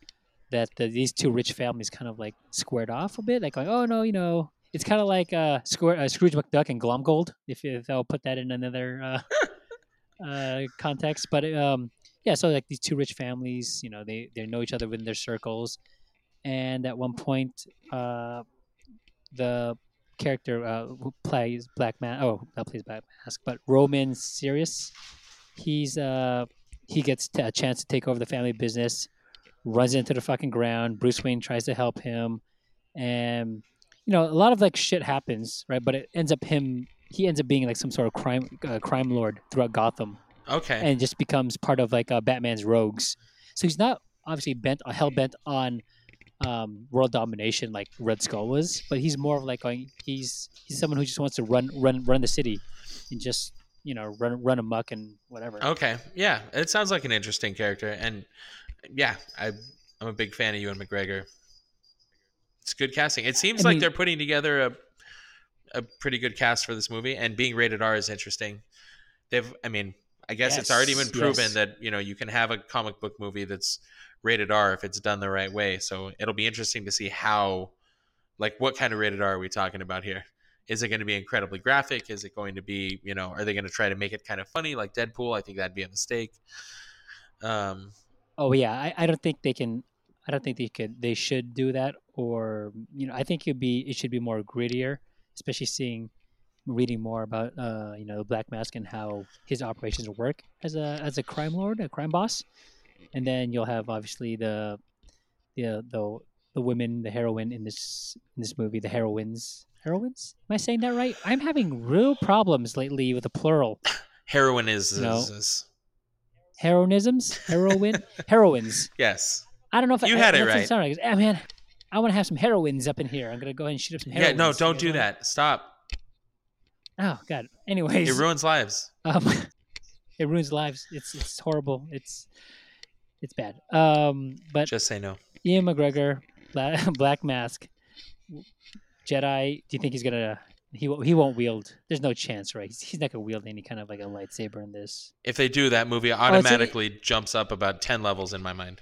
that the, these two rich families kind of like squared off a bit like oh no you know it's kind of like uh, Square, uh Scrooge McDuck and Glomgold if, if I'll put that in another uh, uh, context but um yeah so like these two rich families you know they they know each other within their circles. And at one point uh the character uh who plays black man oh not plays black mask but roman Sionis he's uh he gets t- a chance to take over the family business runs into the fucking ground. Bruce wayne tries to help him. And you know a lot of like shit happens right? But it ends up him he ends up being like some sort of crime uh, crime lord throughout gotham Okay. and just becomes part of like uh, Batman's rogues. So he's not obviously bent hell bent on um, world domination like Red Skull was, but he's more of like going, he's he's someone who just wants to run run run the city and just you know run run amok and whatever. Okay. Yeah, it sounds like an interesting character, and yeah, I I'm a big fan of Ewan McGregor. It's good casting. It seems I like mean- they're putting together a a pretty good cast for this movie, and being rated R is interesting. They've, I mean, I guess it's already been proven yes. that you know you can have a comic book movie that's rated R if it's done the right way. So it'll be interesting to see how, like, what kind of rated R are we talking about here? Is it going to be incredibly graphic? Is it going to be, you know, are they going to try to make it kind of funny like Deadpool? I think that'd be a mistake. Um, Oh yeah, I, I don't think they can. I don't think they could. They should do that, or you know, I think it'd be it should be more grittier, especially seeing, reading more about uh you know the Black Mask and how his operations work as a as a crime lord, a crime boss, and then you'll have obviously the the the the women, the heroine in this in this movie, the heroines. Heroines? Am I saying that right? I'm having real problems lately with the plural. heroin is, is, is- Heroinisms? Heroine? Heroines. yes. I don't know if You I, had it right. sound right. Ah, man, I want to have some heroines up in here. I'm gonna go ahead and shoot up some Yeah. heroines. No, don't do that. Stop. Oh God. Anyways, It ruins lives. um, [LAUGHS] it ruins lives. It's it's horrible. It's it's bad. Um, but Just say no. Ewan McGregor, [LAUGHS] Black, Mask, Jedi. Do you think he's gonna? He won't- he won't wield. There's no chance, right? He's, he's not gonna wield any kind of like a lightsaber in this. If they do, that movie a- automatically jumps up about ten levels in my mind.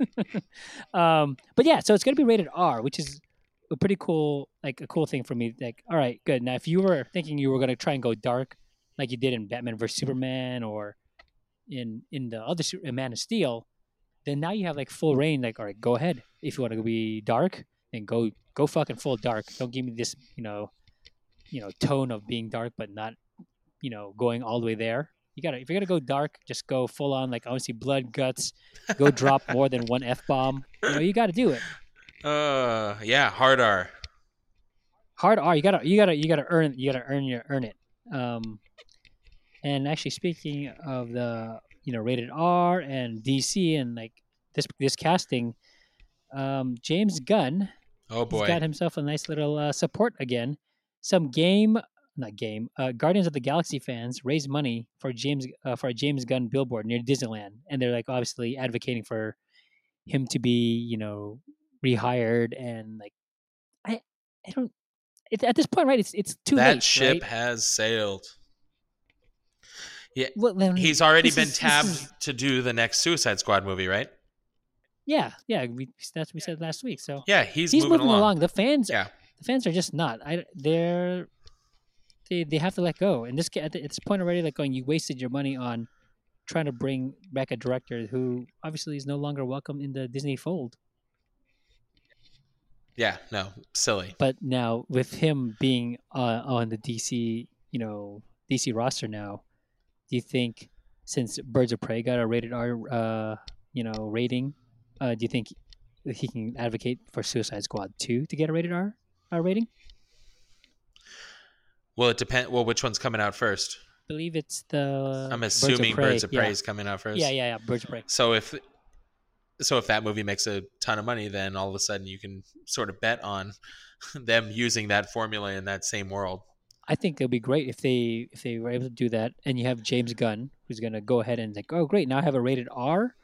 [LAUGHS] um, but yeah, so it's gonna be rated R, which is a pretty cool, like a cool thing for me. Like, all right, good. Now, if you were thinking you were gonna try and go dark, like you did in Batman vs Superman or in in the other in Man of Steel, then now you have like full reign. Like, all right, go ahead. If you want to be dark, then go go fucking full dark. Don't give me this, you know, you know, tone of being dark, but not, you know, going all the way there. You gotta if you're gonna go dark, just go full on. Like I want to see blood, guts. Go drop [LAUGHS] more than one f bomb. You know, you got to do it. Uh, yeah, hard R. Hard R. You gotta you gotta you gotta earn you gotta earn your earn it. Um, and actually speaking of the you know rated R and DC and like this this casting, um, James Gunn Oh He's boy. got himself a nice little uh, support again. Some game not game. Uh, Guardians of the Galaxy fans raised money for James uh, for a James Gunn billboard near Disneyland, and they're like obviously advocating for him to be, you know, rehired and like I I don't. It, at this point, right? It's it's too that late. ship right? has sailed. Yeah, Well, then he's already been is- tabbed is- to do the next Suicide Squad movie, right? yeah, yeah. We, that's what we said last week. So Yeah, he's, he's, moving, moving, along. The fans, Yeah, the fans are just not. I they're they they have to let go. And this at, this point already, like going, you wasted your money on trying to bring back a director who obviously is no longer welcome in the Disney fold. yeah, no, silly. But now with him being uh, on the DC, you know, DC roster now, do you think since Birds of Prey got a rated R, uh, you know, rating, uh, do you think he can advocate for Suicide Squad two to get a rated R, R rating? Well, it depends. Well, which one's coming out first? I believe it's the. I'm assuming Birds of Prey yeah. is coming out first. Yeah, yeah, yeah. Birds of Prey. So if so, if that movie makes a ton of money, then all of a sudden you can sort of bet on [LAUGHS] them using that formula in that same world. I think it'd be great if they if they were able to do that, and you have James Gunn who's gonna go ahead and like, oh great, now I have a rated R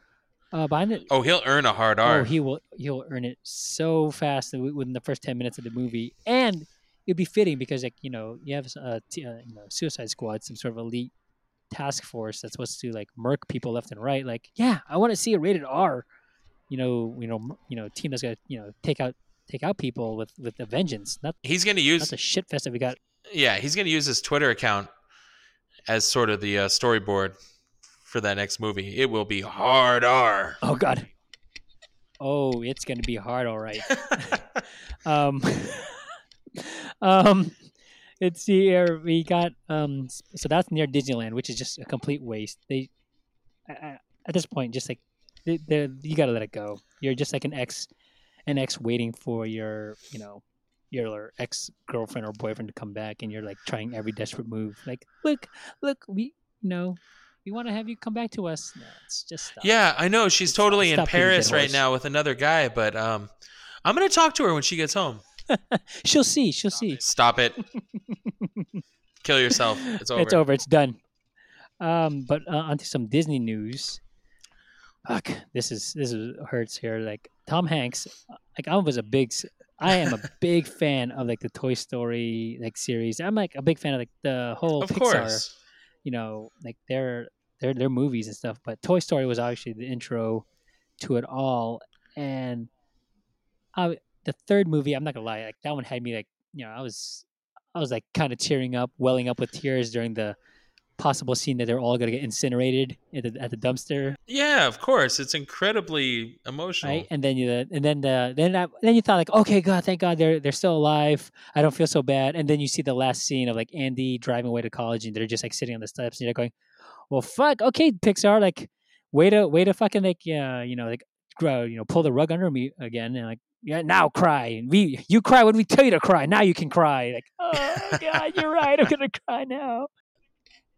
uh, behind it. Oh, he'll earn a hard R. Oh, he will he'll earn it so fast within the first ten minutes of the movie, and it'd be fitting because like you know you have uh, t- uh, you know Suicide Squad, some sort of elite task force that's supposed to like murk people left and right. Like, yeah, I want to see a rated R. You know, you know, you know, team that's gonna you know take out take out people with with a vengeance. Not he's not use the shit fest that we got. yeah, he's going to use his Twitter account as sort of the uh, storyboard for that next movie. It will be hard R. Oh God. Oh, it's gonna be hard, all right. [LAUGHS] um, [LAUGHS] [LAUGHS] um, see here. We got um, so that's near Disneyland, which is just a complete waste. They, at this point, just like they, you got to let it go. You're just like an ex, an ex waiting for your, you know, your ex girlfriend or boyfriend to come back, and you're like trying every desperate move. Like, look, look, we, you know, we want to have you come back to us. No, it's just stop. Yeah, I know she's Stop- totally in stop Paris right now with another guy, but um, I'm going to talk to her when she gets home. [LAUGHS] She'll see. She'll see. Stop it. [LAUGHS] Kill yourself. It's over. It's over. It's done. Um, but uh, onto some Disney news. Fuck, this is this is hurts here. Like Tom Hanks, like I was a big, I am a [LAUGHS] big fan of like the Toy Story like series. I'm like a big fan of like the whole Of Pixar. course. You know, like their their their movies and stuff. But Toy Story was actually the intro to it all. And I, the third movie, I'm not gonna lie, like that one had me like you know I was I was like kind of tearing up, welling up with tears during the possible scene that they're all gonna get incinerated at the, at the dumpster, Yeah, of course. It's incredibly emotional. right? And then you and then the then I, then you thought like, okay, God, thank God they're they're still alive. I don't feel so bad. And then you see the last scene of like Andy driving away to college, and they're just like sitting on the steps, and you're going, well, fuck, okay, Pixar, like, way to way to fucking like, yeah, you know, like, grow, you know, pull the rug under me again, and like. Yeah, now cry. We you cry when we tell you to cry. Now you can cry. Like, oh God, you're right. I'm gonna cry now.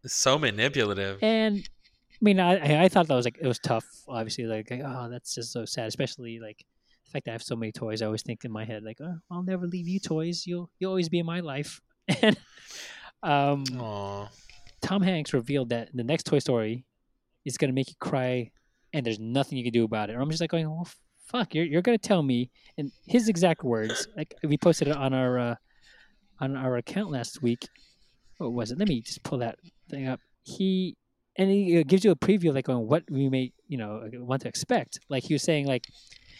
It's so manipulative. And I mean, I I- thought that was like it was tough. Obviously, like, like, oh, that's just so sad. Especially like the fact that I have so many toys. I always think in my head like, oh, I'll never leave you, toys. You'll you'll always be in my life. [LAUGHS] And um, Aw. Tom Hanks revealed that the next Toy Story is gonna make you cry, and there's nothing you can do about it. And I'm just like going, well, fuck, you're you're gonna tell me in his exact words. Like we posted it on our uh, on our account last week. What was it? Let me just pull that thing up. He and he gives you a preview like on what we may you know want to expect. Like he was saying like,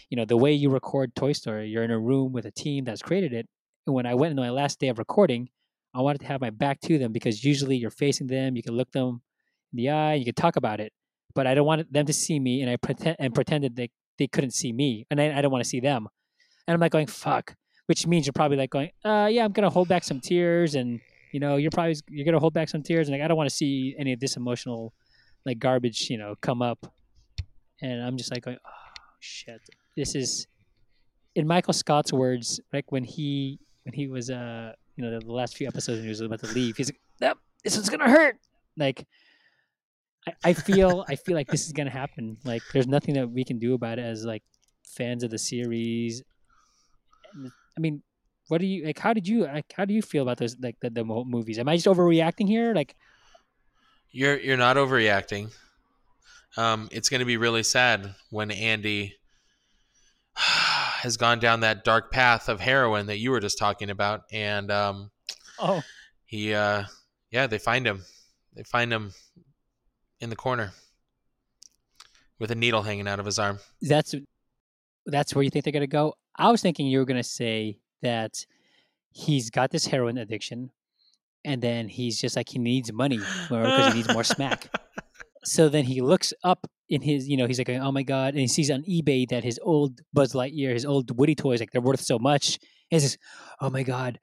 you know, the way you record Toy Story, you're in a room with a team that's created it. And when I went in my last day of recording, I wanted to have my back to them because usually you're facing them, you can look them in the eye, you can talk about it. But I don't want them to see me, and I pretend and pretended they they couldn't see me, and I, I don't want to see them. And I'm like going fuck, which means you're probably like going, uh, yeah, I'm gonna hold back some tears, and you know, you're probably you're gonna hold back some tears, and like I don't want to see any of this emotional, like garbage, you know, come up. And I'm just like going, oh shit, this is, in Michael Scott's words, like when he when he was uh you know the, last few episodes and he was about to leave, he's like, yep, this is gonna hurt. Like I, I feel I feel like this is gonna happen. Like there's nothing that we can do about it as like fans of the series. I mean, what do you like? How did you like? How do you feel about those like the, the movies? Am I just overreacting here? Like, You're you're not overreacting. Um, it's going to be really sad when Andy [SIGHS] has gone down that dark path of heroin that you were just talking about, and um, oh, he, uh, yeah, they find him. They find him in the corner with a needle hanging out of his arm. that's that's where you think they're gonna go. I was thinking you were gonna say that he's got this heroin addiction, and then he's just like he needs money because he needs more smack. [LAUGHS] So then he looks up in his, you know, he's like, oh my god, and he sees on eBay that his old Buzz Lightyear, his old Woody toys, like they're worth so much. And he says, oh my god,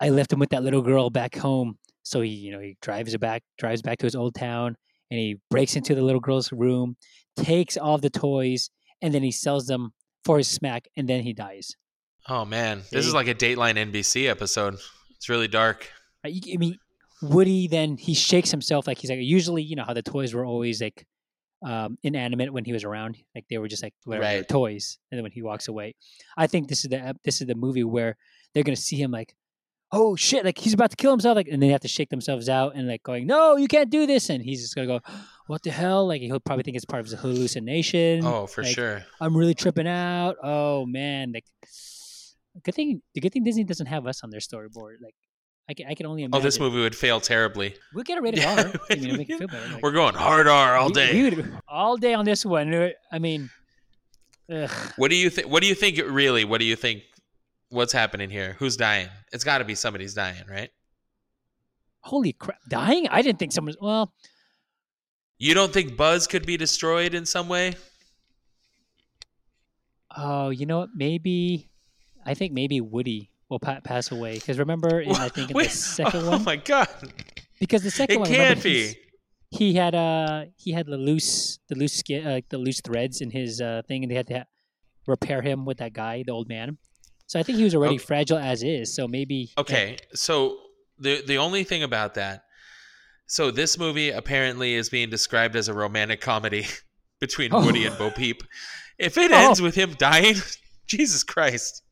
I left him with that little girl back home. So he, you know, he drives it back, drives back to his old town, and he breaks into the little girl's room, takes all the toys, and then he sells them for his smack, and then he dies. Oh man, this is like a Dateline NBC episode. It's really dark. I mean, Woody then he shakes himself like he's like usually you know how the toys were always like um, inanimate when he was around, like they were just like whatever Right. toys, and then when he walks away, I think this is the this is the movie where they're gonna see him like, oh shit, like he's about to kill himself, like, and then they have to shake themselves out and like going, no, you can't do this, and he's just gonna go, [GASPS] what the hell, like he'll probably think it's part of his hallucination. Oh, for like, sure. I'm really tripping out. Oh man, like good thing the good thing Disney doesn't have us on their storyboard. Like I can, I can only Oh, this movie would fail terribly. We'll get a rated [LAUGHS] R. I mean, make it feel better. Like, We're going hard R all day. we would- all day on this one. I mean, ugh. What do you think? What do you think? Really? What do you think? What's happening here? Who's dying? It's got to be somebody's dying, right? holy crap, dying? I didn't think someone's. Well, You don't think Buzz could be destroyed in some way? oh, you know what? Maybe I think maybe Woody will pa- pass away because remember, in, I think in the [LAUGHS] second oh one, my god! because the second It one, can't be. he had uh he had the loose the loose skin uh, the loose threads in his uh thing and they had to ha- repair him with that guy the old man so i think he was already Okay. fragile as is so maybe Okay, so the the only thing about that, so this movie apparently is being described as a romantic comedy [LAUGHS] between Oh. Woody and Bo Peep. If it Oh. ends with him dying, [LAUGHS] Jesus Christ!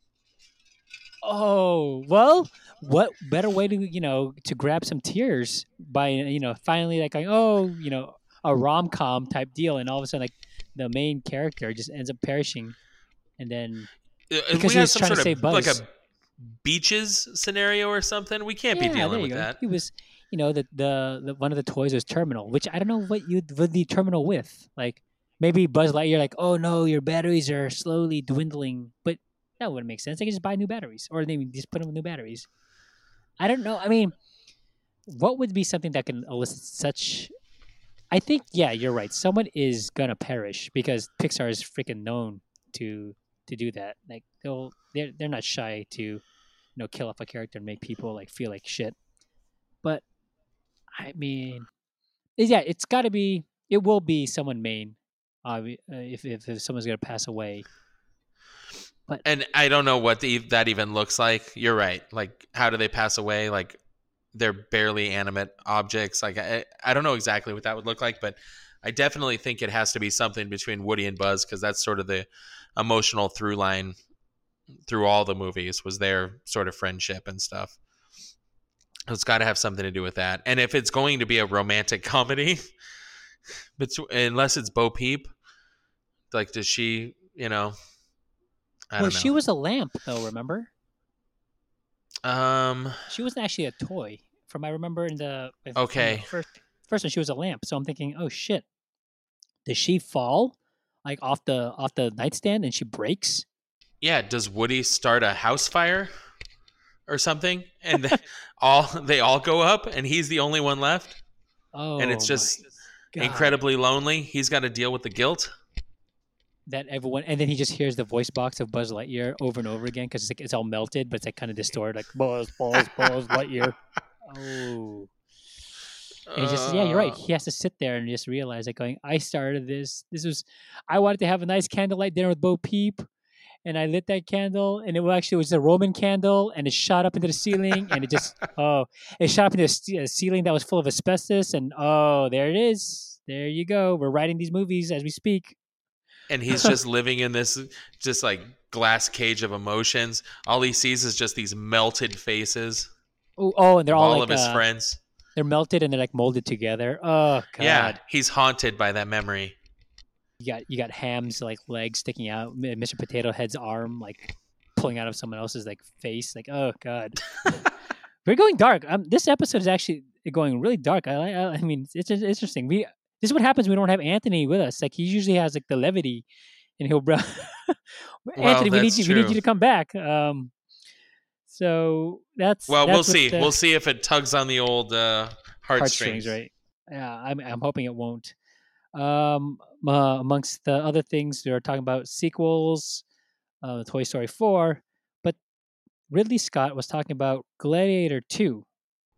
oh well what better way to you know to grab some tears by you know finally like going oh you know a rom-com type deal and all of a sudden like the main character just ends up perishing and then Uh, because we he have was some trying to sort save of like a beaches scenario or something, we can't yeah, be dealing with go. that. He was, you know, the, the the one of the toys was terminal, which I don't know what you would the terminal with. Like maybe Buzz Lightyear, like, oh no, your batteries are slowly dwindling, but that wouldn't make sense. They could just buy new batteries, or they just put them with new batteries. I don't know. I mean, what would be something that can elicit such? I think, yeah, you're right. Someone is gonna perish because Pixar is freaking known to to do that. Like they'll they're they're not shy to you know kill off a character and make people like feel like shit. But I mean, yeah, it's got to be. It will be someone main. Uh, if, if if someone's gonna pass away, But And I don't know what the, that even looks like. You're right. Like, how do they pass away? Like, they're barely animate objects. Like, I, I don't know exactly what that would look like, but I definitely think it has to be something between Woody and Buzz because that's sort of the emotional through line through all the movies was their sort of friendship and stuff. It's got to have something to do with that. And if it's going to be a romantic [LAUGHS] comedy, unless it's Bo Peep, like, does she, you know? I well, don't know. she was a lamp though. Remember, Um. she wasn't actually a toy. From I remember in the in the Okay. first first one, she was a lamp. So I'm thinking, oh shit, does she fall like off the off the nightstand and she breaks? Yeah. Does Woody start a house fire or something, and they [LAUGHS] all they all go up, and he's the only one left, Oh, and it's oh just incredibly lonely. He's got to deal with the guilt. that everyone and then he just hears the voice box of Buzz Lightyear over and over again because it's like it's all melted, but it's like kind of distorted, like Buzz, Buzz, Buzz Lightyear. [LAUGHS] Oh, and he just yeah, you're right. He has to sit there and just realize like going, I started this. This was I wanted to have a nice candlelight dinner with Bo Peep. And I lit that candle, and it actually was a Roman candle, and it shot up into the ceiling, and it just [LAUGHS] oh, it shot up into a ceiling that was full of asbestos, and oh, there it is, there you go. We're writing these movies as we speak. and he's just living in this just like glass cage of emotions. All he sees is just these melted faces Oh, oh, and they're all, all like of his uh, friends. They're melted and they're like molded together. Oh god. Yeah, he's haunted by that memory. You got you got Hamm's like legs sticking out, Mr. Potato Head's arm like pulling out of someone else's like face. Like oh god, [LAUGHS] we're going dark. Um, this episode is actually going really dark. I. I, I mean, it's, it's interesting. We this is what happens when we don't have Anthony with us. Like he usually has like the levity, and he'll bro. [LAUGHS] Anthony, we need you. We need you to come back. Um, so that's Well, that's we'll see. the- We'll see if it tugs on the old uh, heartstrings. heartstrings, right? Yeah, I'm I'm hoping it won't. Um, uh, amongst the other things, we are talking about sequels, uh, Toy Story four, but Ridley Scott was talking about Gladiator two.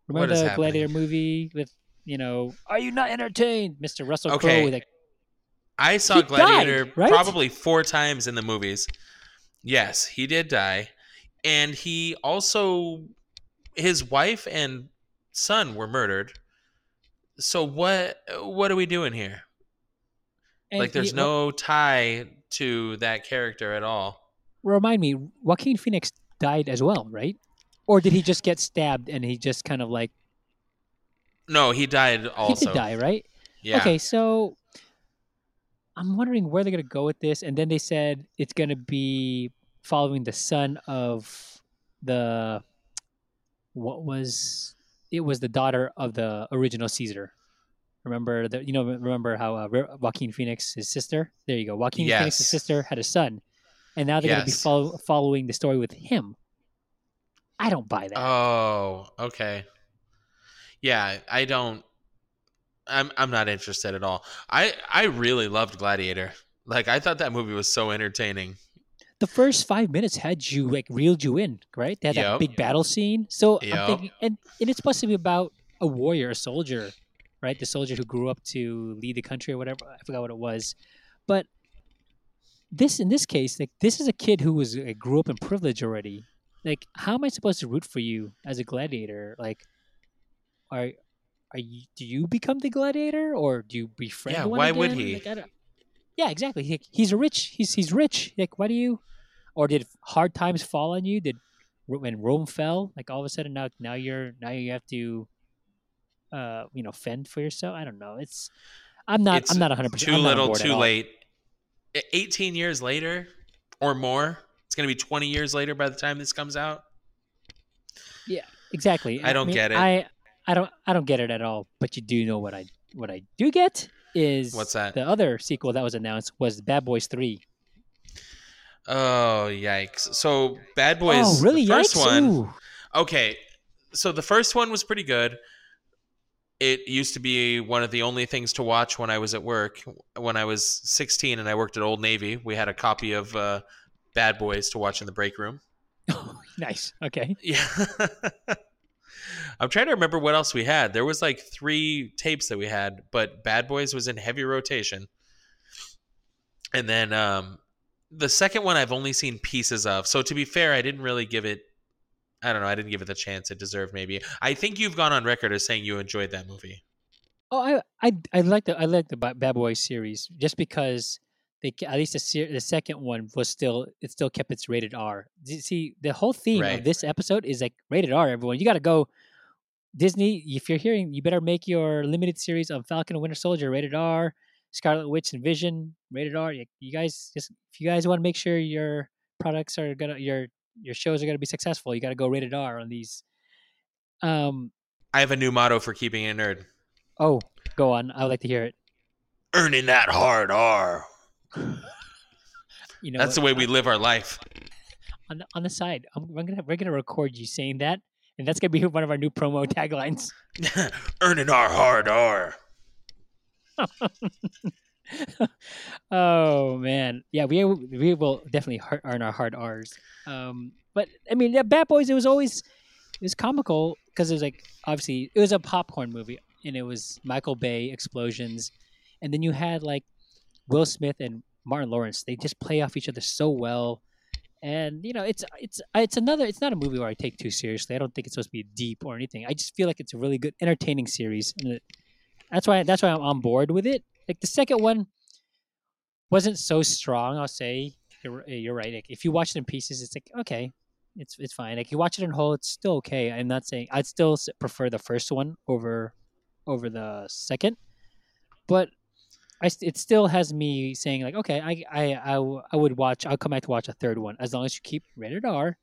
Remember the happening? Gladiator movie with you know, are you not entertained, Mister Russell Crowe? Okay. With like, I saw He died, Gladiator right? probably four times in the movies. Yes, he did die, and he also his wife and son were murdered. So what what are we doing here? and like, there's he- no tie to that character at all. remind me, Joaquin Phoenix died as well, right? Or did he just get stabbed and he just kind of like No, he died also. he did die, right? Yeah. Okay, so I'm wondering where they're gonna go with this, and then they said it's gonna be following the son of the what was it was the daughter of the original Caesar. Remember that you know remember how uh, Joaquin Phoenix his sister there you go Joaquin Phoenix's sister had a son, and now they're gonna be follow, following the story with him. I don't buy that. Oh, okay. Yeah, I don't. I'm I'm not interested at all. I I really loved Gladiator. Like I thought that movie was so entertaining. The first five minutes had you like reeled you in, right? They had that big battle scene. So I'm thinking, and, and it's supposed to be about a warrior, a soldier, right? The soldier who grew up to lead the country or whatever. I forgot what it was, but this in this case, like this is a kid who was uh, grew up in privilege already. Like, how am I supposed to root for you as a gladiator? Like, are are you do you become the gladiator or do you befriend? Yeah, why would he? Like, yeah, exactly. He, he's a rich. He's he's rich. Like, why do you? Or did hard times fall on you? Did when Rome fell, like all of a sudden now now you're now you have to, uh, you know, fend for yourself? I don't know. It's I'm not It's I'm not 100. percent Too little, too late. E- 18 years later or more. It's going to be 20 years later by the time this comes out. Yeah, exactly. I don't mean, get it. I I don't I don't get it at all. But you do know what I what I do get is What's that? The other sequel that was announced was Bad Boys Three. Oh, yikes. So Bad Boys oh, really? first Yikes? one. Ooh. Okay. So the first one was pretty good. It used to be one of the only things to watch when I was at work. When I was 16 and I worked at Old Navy, we had a copy of uh, Bad Boys to watch in the break room. [LAUGHS] nice. Okay. Yeah. [LAUGHS] I'm trying to remember what else we had. There was like three tapes that we had, but Bad Boys was in heavy rotation. And then um, the second one I've only seen pieces of. So to be fair, I didn't really give it. I don't know. I didn't give it the chance it deserved. Maybe I think you've gone on record as saying you enjoyed that movie. Oh, I I I like the I like the Bad Boys series just because they at least the ser- the second one was still it still kept its rated R. You See, the whole theme Right. of this episode is like rated R. Everyone, you got to go. Disney, if you're hearing, you better make your limited series of Falcon and Winter Soldier rated R, Scarlet Witch and Vision rated R. You, you guys just if you guys want to make sure your products are gonna your your shows are gonna be successful, you got to go rated R on these. Um. I have a new motto for keeping it a nerd: Oh, go on. I would like to hear it. earning that hard R. You know, That's the way we live our life. on the, on the side. I'm, we're gonna we're gonna record you saying that, and that's gonna be [LAUGHS] one of our new promo taglines. [LAUGHS] earning our hard R. [LAUGHS] oh man, yeah, we we will definitely earn our hard R's. Um, but I mean, yeah, Bad Boys. It was always it was comical because it was like obviously it was a popcorn movie, and it was Michael Bay explosions, and then you had like Will Smith and Martin Lawrence. They just play off each other so well. And you know, it's it's it's another. It's not a movie where I take too seriously. I don't think it's supposed to be deep or anything. I just feel like it's a really good, entertaining series, and it, that's why that's why I'm on board with it. Like the second one, wasn't so strong. I'll say you're, eh, you're right. Like, if you watch it in pieces, it's like okay, it's it's fine. Like you watch it in whole, it's still okay. I'm not saying I'd still prefer the first one over over the second, but I it still has me saying like okay, I I I, I would watch. I'll come back to watch a third one as long as you keep rated R,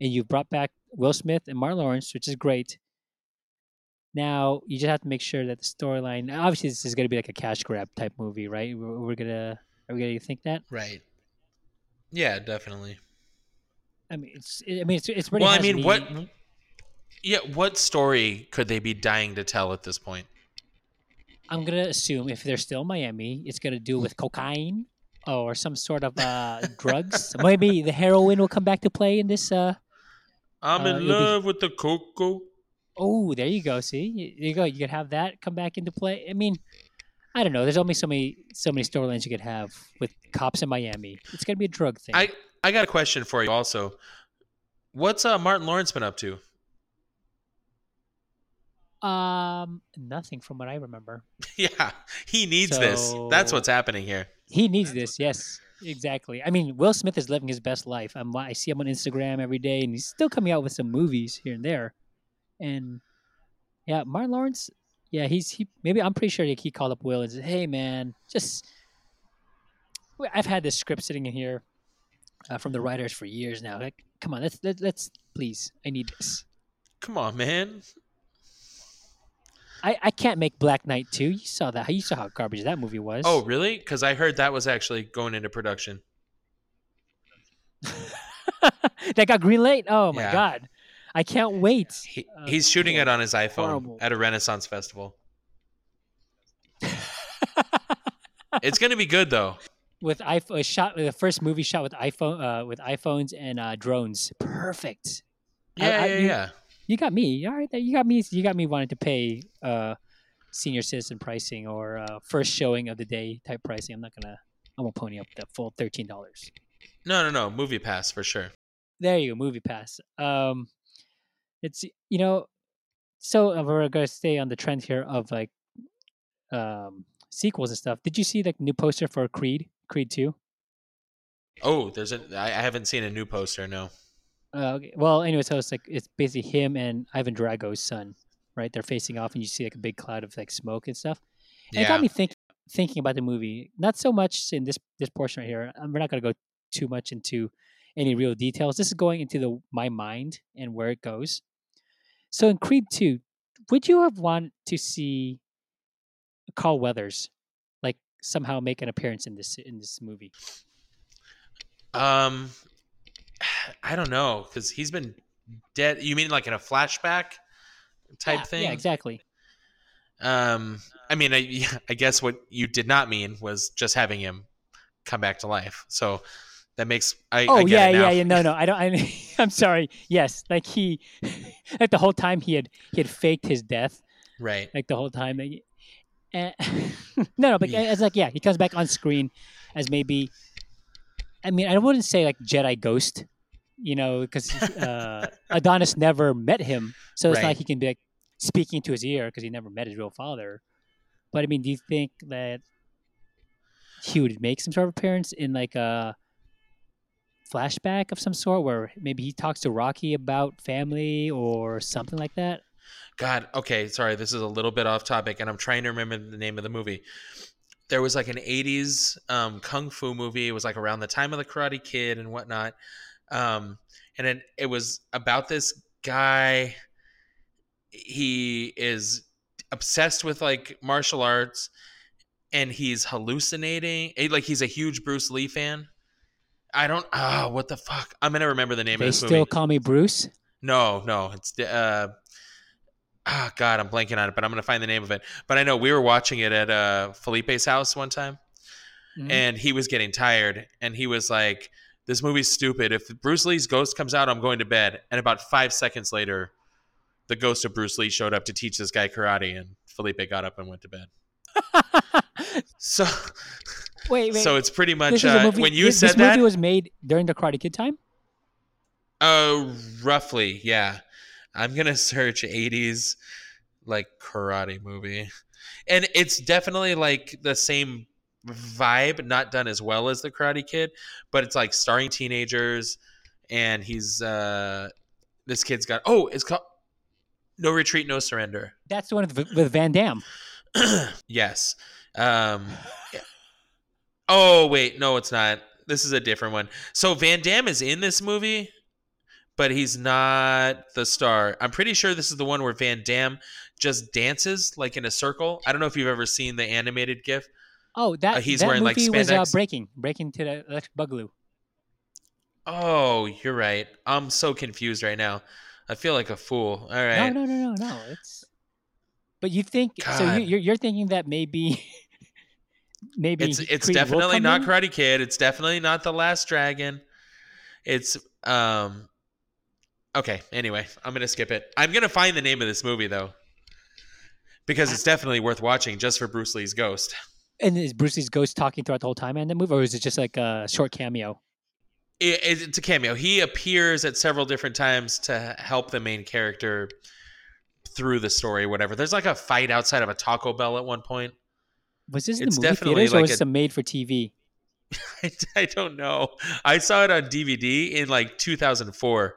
and you brought back Will Smith and Martin Lawrence, which is great. Now you just have to make sure that the storyline. Obviously, this is going to be like a cash grab type movie, right? We're, we're gonna are we gonna think that? Right. Yeah, definitely. I mean, it's. I mean, it's. It's pretty. Well, I mean, what? Yeah, what story could they be dying to tell at this point? I'm gonna assume if they're still in Miami, it's gonna do with cocaine or some sort of uh, drugs. Maybe the heroin will come back to play in this. Uh, I'm Uh, in it'll be- love with the cocoa. Oh, there you go. See, You- there you go. You could have that come back into play. I mean, I don't know. There's only so many so many storylines you could have with cops in Miami. It's gonna be a drug thing. I I got a question for you also. What's uh, Martin Lawrence been up to? um, nothing from what I remember. [LAUGHS] yeah, he needs this. That's what's happening here. He needs this. Yes, exactly. I mean, Will Smith is living his best life. I'm, I see him on Instagram every day, and he's still coming out with some movies here and there. And yeah, Martin Lawrence. Yeah, he's he. Maybe I'm pretty sure he called up Will and said, "Hey, man, just I've had this script sitting in here uh, from the writers for years now. Like, come on, let's let's, let's please. I need this. Come on, man. I, I can't make Black Knight 2. You saw that. You saw how garbage that movie was. Oh, really? Because I heard that was actually going into production. [LAUGHS] that got greenlit. Oh my Yeah. god, I can't wait. He, Uh, he's shooting it on his iPhone horrible. at a Renaissance festival. [LAUGHS] It's going to be good though. with iPhone shot the first movie shot with iPhone uh, with iPhones and uh, drones. Perfect. I- Yeah, I- yeah, you- yeah. You got me. All right, you got me. You got me wanting to pay uh, senior citizen pricing or uh, first showing of the day type pricing. I'm not gonna. I won't pony up the full thirteen dollars. No, no, no. Movie Pass for sure. There you go, Movie Pass. Um, it's you know, so uh, we're gonna stay on the trend here of like um sequels and stuff. Did you see like new poster for Creed? Creed Two. Oh, there's a. I haven't seen a new poster. No. Uh, okay. Well, anyway, so it's like it's basically him and Ivan Drago's son, right? They're facing off, and you see like a big cloud of like smoke and stuff. And it got me think thinking about the movie. Not so much in this this portion right here. Um, we're not gonna go too much into any real details. This is going into the my mind and where it goes. So in Creed Two, would you have wanted to see Carl Weathers like somehow make an appearance in this in this movie? Um, I don't know because he's been dead. You mean like in a flashback type yeah, thing? Yeah, exactly. Um, I mean, I, [LAUGHS] I guess what you did not mean was just having him come back to life. So that makes I. Oh I get yeah, it now. yeah, yeah. No, [LAUGHS] no. I don't. I, [LAUGHS] I'm sorry. Yes, like he, [LAUGHS] like the whole time he had he had faked his death, Right. like the whole time. Eh, [LAUGHS] no, no. But Yeah. it's like yeah, he comes back on screen as maybe. I mean, I wouldn't say like Jedi Ghost, you know, because uh, [LAUGHS] Adonis never met him, so it's Right. like he can be like speaking to his ear because he never met his real father. But I mean, do you think that he would make some sort of appearance in like a flashback of some sort where maybe he talks to Rocky about family or something like that? God. Okay. Sorry. This is a little bit off topic, and I'm trying to remember the name of the movie. There was like an '80s um, kung fu movie. It was like around the time of the Karate Kid and whatnot. Um, and it, it was about this guy. He is obsessed with like martial arts, and he's hallucinating. Like he's a huge Bruce Lee fan. I don't. Ah, what the fuck? I'm gonna remember the name They of this movie. They still call me Bruce. No, no, it's uh ah God, I'm blanking on it, but I'm gonna find the name of it. But I know we were watching it at uh Felipe's house one time, Mhm. and he was getting tired, and he was like, "This movie's stupid. If Bruce Lee's ghost comes out, I'm going to bed." And about five seconds later, the ghost of Bruce Lee showed up to teach this guy karate, and Felipe got up and went to bed. [LAUGHS] So, wait, wait. so it's pretty much uh, when you this, said this that. movie was made during the Karate Kid time. Uh, roughly, yeah. I'm gonna search '80s like karate movie, and it's definitely like the same vibe, not done as well as the Karate Kid, but it's like starring teenagers, and he's uh, this kid's got oh, it's called No Retreat, No Surrender. That's the one with, with Van Damme. [CLEARS THROAT] yes. Um. Oh wait, no, it's not. This is a different one. So Van Damme is in this movie, but he's not the star. I'm pretty sure this is the one where Van Damme just dances like in a circle. I don't know if you've ever seen the animated GIF. Oh, that Uh, he's that wearing, like, movie was uh, breaking, breaking to the boogaloo. Oh, you're right. I'm so confused right now. I feel like a fool. All right. No, no, no, no, no. It's. But you think so? God. You, you're you're thinking that maybe, [LAUGHS] maybe It's it's definitely not in? Karate Kid. It's definitely not The Last Dragon. It's um Okay, anyway, I'm going to skip it. I'm going to find the name of this movie though. Because it's definitely worth watching just for Bruce Lee's ghost. And is Bruce Lee's ghost talking throughout the whole time in the movie, or is it just like a short cameo? It, it's a cameo. He appears at several different times to help the main character through the story whatever. There's like a fight outside of a Taco Bell at one point. Was this in the movie theaters or like was a- some made for TV? [LAUGHS] I, I don't know. I saw it on DVD in like 2004.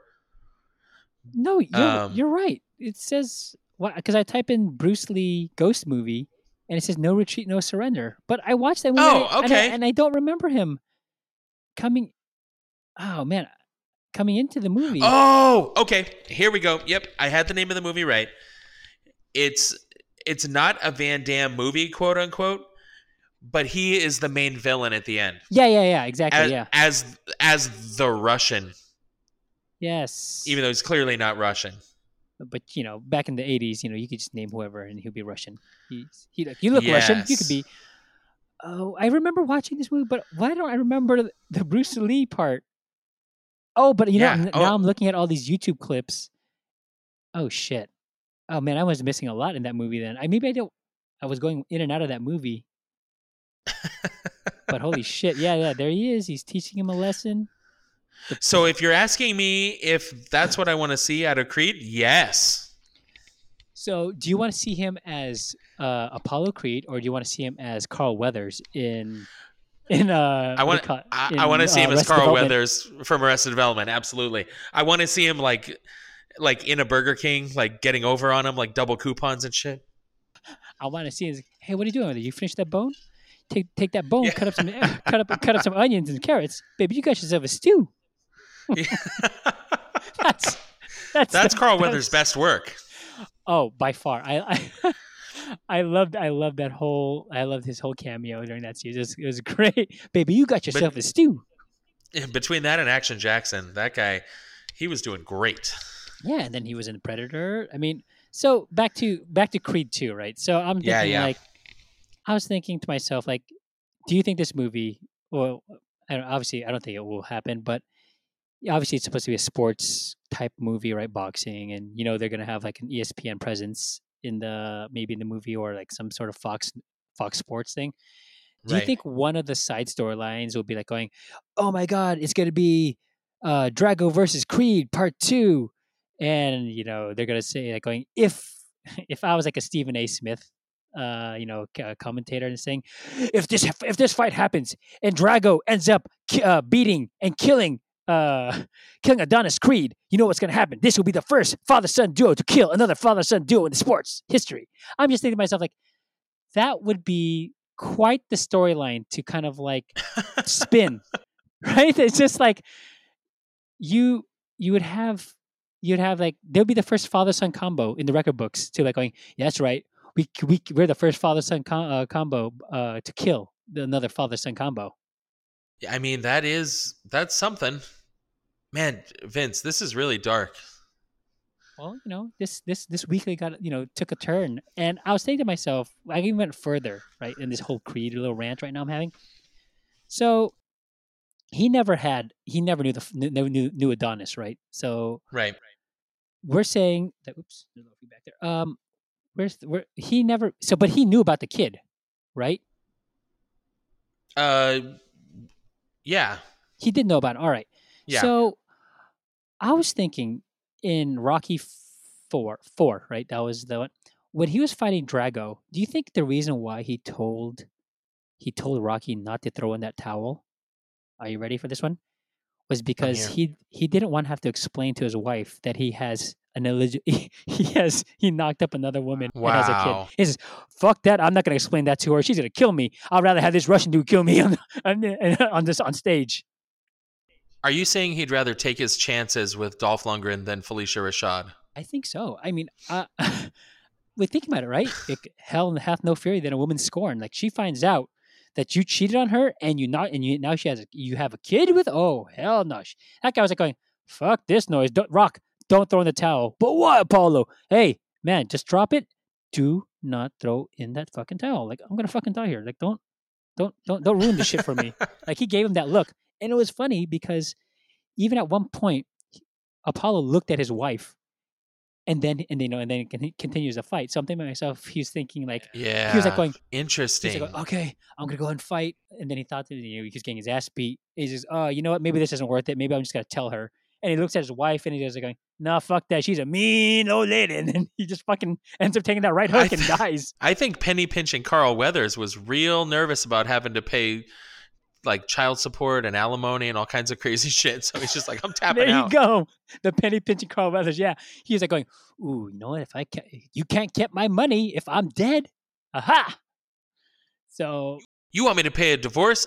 No, you're Um, you're right. It says? Because I type in Bruce Lee ghost movie, and it says no retreat, no surrender. But I watched that movie. Oh, and I- okay. and I don't remember him coming. Oh man, coming into the movie. Oh, okay. Here we go. Yep, I had the name of the movie right. It's it's not a Van Damme movie, quote unquote, but he is the main villain at the end. Yeah, yeah, yeah. Exactly. As, yeah. as as the Russian, Yes. even though he's clearly not Russian. but you know, back in the '80s, you know, you could just name whoever, and he'll be Russian. He's, he like, you look Russian. You could be. Oh, I remember watching this movie, but why don't I remember the, Bruce Lee part? Oh, but you Yeah, know, n- oh. now I'm looking at all these YouTube clips. Oh shit! Oh man, I was missing a lot in that movie. Then I maybe I don't. I was going in and out of that movie. But holy [LAUGHS] shit! Yeah, yeah, there he is. He's teaching him a lesson. So if you're asking me if that's what I want to see out of Creed, yes. So, do you want to see him as uh, Apollo Creed, or do you want to see him as Carl Weathers in in uh? I want do you call it? I, I want to see uh, him as Carl Weathers from Arrested Development. Absolutely. I want to see him like like in a Burger King, like getting over on him, like double coupons and shit. I want to see him. Hey, what are you doing? with it? You finish that bone? Take take that bone, Yeah. cut up some [LAUGHS] cut up cut up some onions and carrots, baby. You got yourself a stew. [LAUGHS] That's that's That's the Carl Weathers' best. work. Oh, by far. I I, [LAUGHS] I loved I loved that whole I loved his whole cameo during that scene. It was, it was great, baby. You got yourself a stew. Between that and Action Jackson, that guy, he was doing great. Yeah, and then he was in Predator. I mean, so back to back to Creed 2, right? So I'm thinking Yeah, yeah. like I was thinking to myself like do you think this movie well I obviously I don't think it will happen, but obviously it's supposed to be a sports type movie, right? Boxing and you know they're going to have like an ESPN presence in the maybe in the movie or like some sort of Fox Fox Sports thing. Do you think one of the side storylines will be like going, "Oh my God, it's going to be uh, Drago versus Creed Part 2. And you know they're going to say like going, "If [LAUGHS] if I was like a Stephen A. Smith, uh, you know, c- uh, commentator and saying, if this if this fight happens and Drago ends up ki- uh, beating and killing." Uh, [LAUGHS] killing Adonis Creed, you know what's going to happen. This will be the first father-son duo to kill another father-son duo in the sports history. I'm just thinking to myself, like, that would be quite the storyline to kind of like spin [LAUGHS] right it's just like you you would have you'd have like they'll be the first father son combo in the record books to like going yeah, that's right we we we're the first father son com- uh, combo uh to kill another father son combo I mean, that is that's something. Man, Vince, this is really dark. well you know this this this weekly got you know took a turn and i was thinking to myself i even went further right in this whole creed little rant right now i'm having so he never had he never knew the knew, knew adonis right so Right. we're saying that oops there's no feedback there um where's the, where he never so but he knew about the kid right Uh yeah. he did know about it all right Yeah. so i was thinking in rocky four four right that was the one when he was fighting drago do you think the reason why he told he told Rocky not to throw in that towel. Are you ready for this one? Was because he he didn't want to have to explain to his wife that he has an illegit [LAUGHS] he has he knocked up another woman and has a Wow. kid. He says, "Fuck that! I'm not gonna explain that to her. She's gonna kill me. I'd rather have this Russian dude kill me [LAUGHS] on on, on this on stage." Are you saying he'd rather take his chances with Dolph Lundgren than Phylicia Rashad? I think so. I mean, uh, [LAUGHS] we think about it, right? Like, hell hath no fury than a woman scorned. Like she finds out that you cheated on her, and you not, and you now she has a, you have a kid with. Oh hell no! Sh- That guy was like going, "Fuck this noise, don't, Rock, don't throw in the towel." But what, Apollo? Hey man, just drop it. Do not throw in that fucking towel. Like I'm gonna fucking die here. Like don't, don't, don't, don't ruin the shit for me. [LAUGHS] Like he gave him that look, and it was funny because even at one point, Apollo looked at his wife and then and you know and then it con- continues the fight. So I'm thinking to myself, he's thinking like Yeah. he was like going, Interesting. he's like, okay, I'm gonna go and fight. And then he thought that you know, he was getting his ass beat. He says, oh, you know what? Maybe this isn't worth it. Maybe I'm just gonna tell her. And he looks at his wife and he does like going, nah, fuck that. She's a mean old lady. [LAUGHS] And then he just fucking ends up taking that right hook and dies. I think Penny Pinching Carl Weathers was real nervous about having to pay like child support and alimony and all kinds of crazy [LAUGHS] shit. So he's just like, I'm tapping out. There you out. go. The penny pinching Carl Weathers. Yeah. He's like going, ooh, you know what? If I can't, you can't get my money if I'm dead. Aha. So You want me to pay a divorce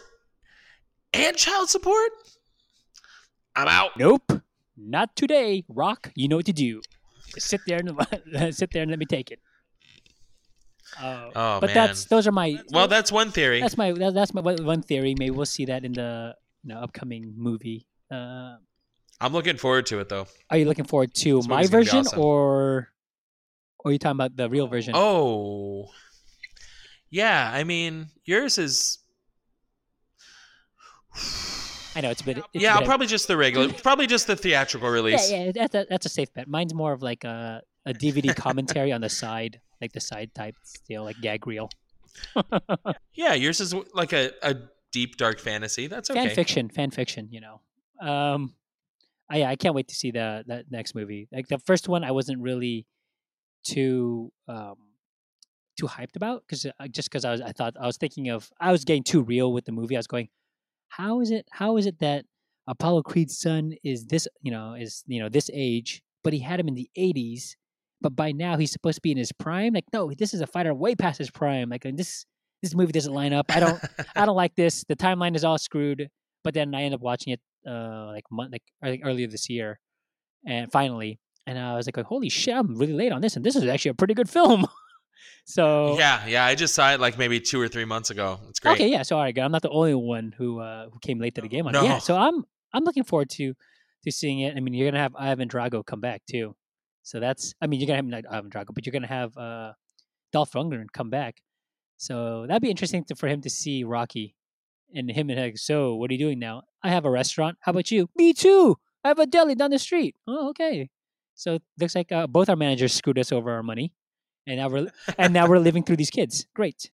and child support? I'm out. Nope, not today. Rock, you know what to do. Sit there and [LAUGHS] sit there and let me take it. Uh, Oh, but man. that's those are my Well, that's one theory. that's my that, that's my one one theory. Maybe we'll see that in the you know, upcoming movie. Uh, I'm looking forward to it though. are you looking forward to This my movie's gonna be version awesome. or or are you talking about the real version? Oh. Yeah, I mean, yours is I know it's a bit. It's Yeah, a I'll bit probably just the regular, [CLEARS THROAT] probably just the theatrical release. yeah, yeah. That's a, that's a safe bet. Mine's more of like a a DVD commentary on the side, like the side type, still like gag reel. [LAUGHS] Yeah, yours is like a, a deep dark fantasy. That's okay. fan fiction, fan fiction. You know, um, I, yeah, I can't wait to see the that next movie. Like the first one, I wasn't really too um too hyped about because just because I was I thought I was thinking of I was getting too real with the movie. I was going, how is it? How is it that Apollo Creed's son is this? You know, is you know this age, but he had him in the '80s. But by now he's supposed to be in his prime. Like, no, this is a fighter way past his prime. Like, and this this movie doesn't line up. I don't I don't like this. The timeline is all screwed. But then I end up watching it uh like month like I think earlier this year, and finally, and I was like, holy shit, I'm really late on this, and this is actually a pretty good film. [LAUGHS] so Yeah, yeah. I just saw it like maybe two or three months ago. It's great. okay, yeah. So all right. I'm not the only one who uh who came late to the game on it. No. Yeah, so I'm I'm looking forward to to seeing it. I mean, you're gonna have Ivan Drago come back too, so that's I mean, you're gonna have not Ivan Drago, but you're gonna have uh Dolph Lundgren come back. So that'd be interesting to, for him to see Rocky and him and like, so what are you doing now? I have a restaurant. How about you? Me too. I have a deli down the street. Oh, okay. So it looks like uh, both our managers screwed us over our money, and now we're and now we're living through these kids. Great.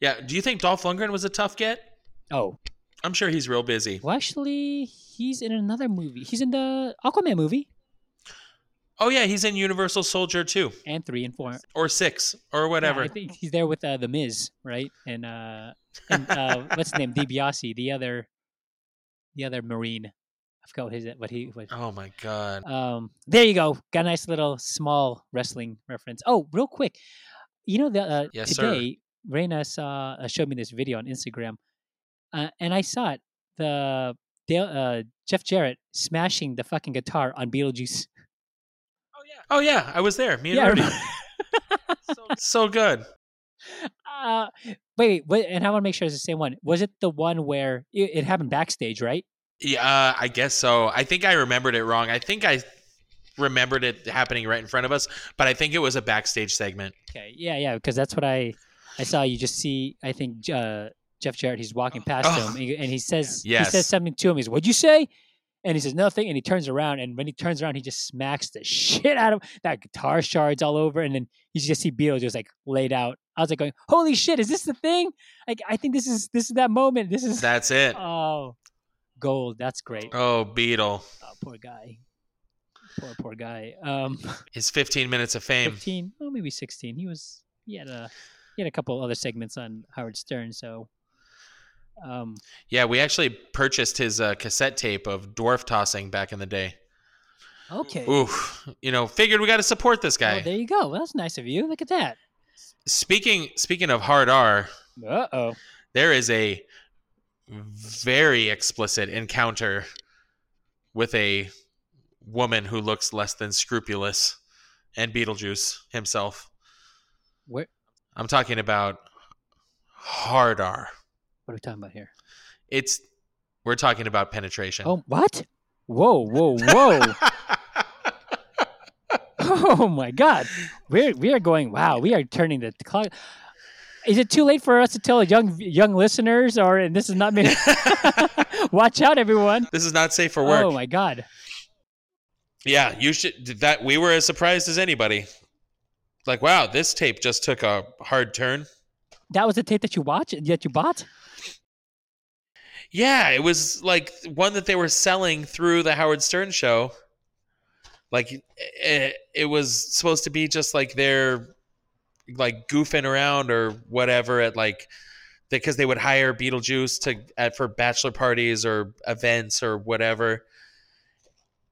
Yeah. Do you think Dolph Lundgren was a tough get? Oh, I'm sure he's real busy. well, actually, he's in another movie. He's in the Aquaman movie Oh yeah, he's in Universal Soldier too, and three and four. or six, or Yeah, whatever. I think he's there with uh, the Miz, right? And uh, and uh, [LAUGHS] what's his name? DiBiase, the other, the other Marine. I forgot what his what he what. oh my god. Um, there you go. Got a nice little small wrestling reference. Oh, real quick, you know the uh, Yes, sir. today Reina saw uh, showed me this video on Instagram, uh, and I saw it. The Dale, uh, Jeff Jarrett smashing the fucking guitar on Beetlejuice. Oh yeah, I was there. Me and Yeah, Rudy. remember. [LAUGHS] so good. Uh, wait, wait, and I want to make sure it's the same one. Was it the one where it, it happened backstage, right? Yeah, uh, I guess so. I think I remembered it wrong. I think I remembered it happening right in front of us, but I think it was a backstage segment. Okay, yeah, yeah, because that's what I I saw. You just see, I think uh, Jeff Jarrett. He's walking past Oh. him, and he, and he says he says something to him. He's, "What'd you say?" And he says nothing, and he turns around, and when he turns around, he just smacks the [LAUGHS] shit out of. That guitar shards all over, and then you just see Beatles just like laid out. I was like going, "Holy shit, is this the thing?" Like, I think this is this is that moment. This is That's it. oh, gold. That's great. Oh, Beetle. Oh, poor guy. Poor poor guy. Um, [LAUGHS] His 15 minutes of fame. fifteen, oh maybe sixteen. He was he had a he had a couple other segments on Howard Stern. So, um, Yeah, we actually purchased his uh, cassette tape of dwarf tossing back in the day. okay. Oof, you know, figured we got to support this guy. Oh, there you go. Well, that's nice of you. Look at that. speaking speaking of hard R, Uh oh. there is a very explicit encounter with a woman who looks less than scrupulous and Beetlejuice himself. What? I'm talking about hard R. What are we talking about here? It's we're talking about penetration. Oh, what? Whoa, whoa, whoa! [LAUGHS] oh my God, we're we are going. Wow, we are turning the clock. Is it too late for us to tell young young listeners, or and this is not me? [LAUGHS] Watch out, everyone! this is not safe for work. Oh my God! Yeah, you should that we were as surprised as anybody. Like, wow, this tape just took a hard turn. That was the tape that you watched, that you bought. Yeah, it was like one that they were selling through the Howard Stern show. Like it, it was supposed to be just like they're like goofing around or whatever at like because they would hire Beetlejuice to at for bachelor parties or events or whatever.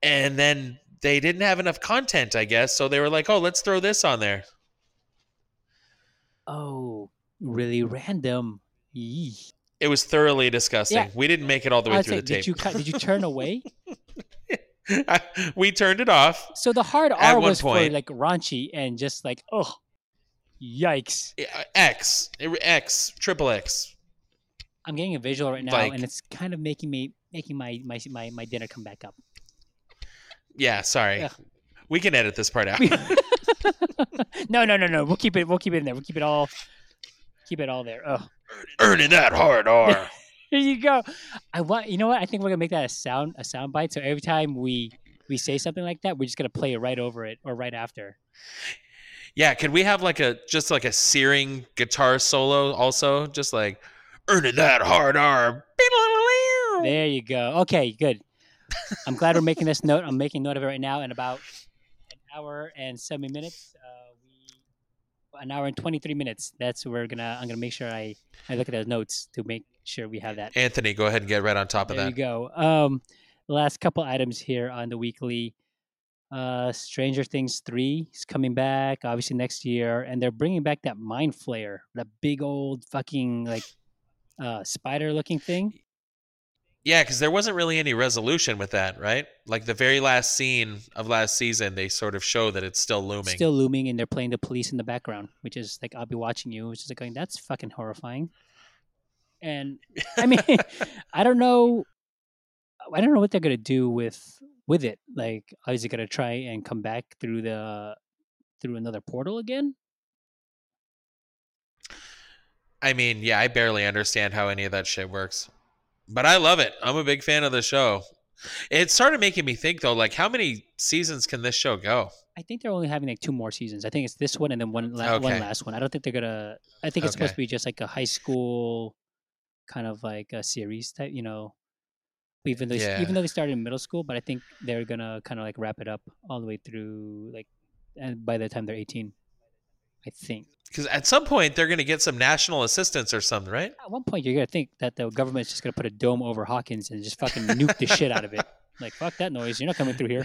And then they didn't have enough content, I guess, so they were like, "Oh, let's throw this on there." Oh, really random. Yee. It was thoroughly disgusting. Yeah. We didn't make it all the way through the did tape. you cut, did you turn away? [LAUGHS] we turned it off. So the hard R was for like raunchy and just like oh, yikes! X, X, triple X. I'm getting a visual right now, Like- and it's kind of making me making my my my, my dinner come back up. Yeah, sorry. Yeah. We can edit this part out. [LAUGHS] [LAUGHS] no, no, no, no. We'll keep it. We'll keep it in there. We'll keep it all. Keep it all there. Oh, Earning that hard R. [LAUGHS] here you go. I want. You know what? I think we're gonna make that a sound a sound bite. So every time we we say something like that, we're just gonna play it right over it or right after. yeah, could we have like a just like a searing guitar solo also? Just like earning that hard R. There you go. Okay, good. I'm glad we're making this note. I'm making note of it right now. In about an hour and seventy minutes, uh, an hour and 23 minutes. That's where we're gonna. I'm gonna make sure I I look at those notes to make sure we have that. Anthony, go ahead and get right on top of that. There you go. Um, last couple items here on the weekly. Uh, Stranger Things three is coming back, obviously next year, and they're bringing back that Mind Flayer, that big old fucking like uh spider looking thing. Yeah, because there wasn't really any resolution with that, right? Like the very last scene of last season, they sort of show that it's still looming. Still looming, and they're playing the police in the background, which is like I'll be watching you, which is like going, that's fucking horrifying. And I mean, [LAUGHS] I don't know, I don't know what they're gonna do with with it. Like, oh, is it gonna try and come back through the through another portal again? I mean, yeah, I barely understand how any of that shit works. But I love it. I'm a big fan of the show. It started making me think though, like how many seasons can this show go? I think they're only having like two more seasons. I think it's this one and then one la- one last one. I don't think they're gonna. I think it's supposed to be just like a high school kind of like a series type. You know, even though Yeah. even though they started in middle school, but I think they're gonna kind of like wrap it up all the way through like, and by the time they're eighteen, I think. Because at some point they're going to get some national assistance or something, right? At one point, you're gonna think that the government's just gonna put a dome over Hawkins and just fucking nuke the shit out of it. [LAUGHS] Like fuck that noise, you're not coming through here.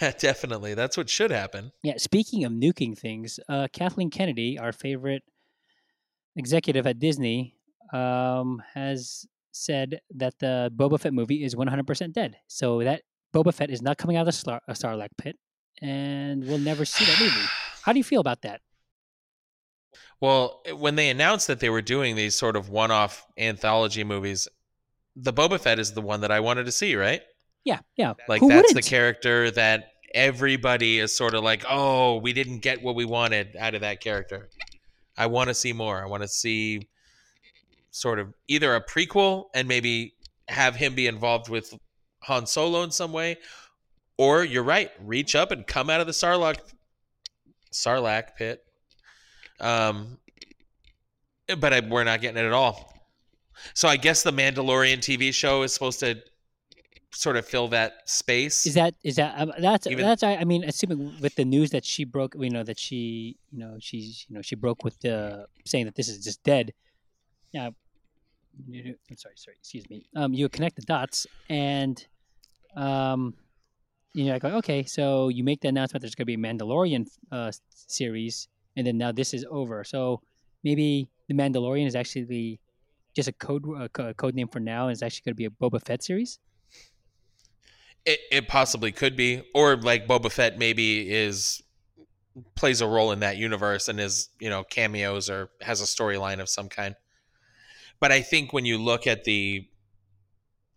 Yeah, definitely. That's what should happen. Yeah, speaking of nuking things, uh, Kathleen Kennedy, our favorite executive at Disney, um, has said that the Boba Fett movie is 100% dead. So that Boba Fett is not coming out of the Star- uh, Sarlacc pit, and we'll never see that movie. [SIGHS] [LAUGHS] How do you feel about that? Well, eh, when they announced that they were doing these sort of one-off anthology movies, the Boba Fett is the one that I wanted to see, right? Yeah, yeah. Like Who that's the wouldn't? character that everybody is sort of like, "Oh, we didn't get what we wanted out of that character. I want to see more. I want to see sort of either a prequel and maybe have him be involved with Han Solo in some way, or you're right, reach up and come out of the Sarlacc Sarlacc pit. Um, but I, we're not getting it at all. So I guess the Mandalorian TV show is supposed to sort of fill that space. Is that is that um, that's Even- that's I, I mean assuming with the news that she broke we know that she you know she's you know she broke with the saying that this is just dead. Yeah, you I'm sorry, sorry, excuse me. Um, you connect the dots and um, you know like okay, so you make the announcement there's going to be a Mandalorian uh series, and then now this is over. So maybe the Mandalorian is actually just a code a code name for now, and it's actually going to be a Boba Fett series. It, it possibly could be, or like Boba Fett maybe is plays a role in that universe and is you know cameos or has a storyline of some kind. But I think when you look at the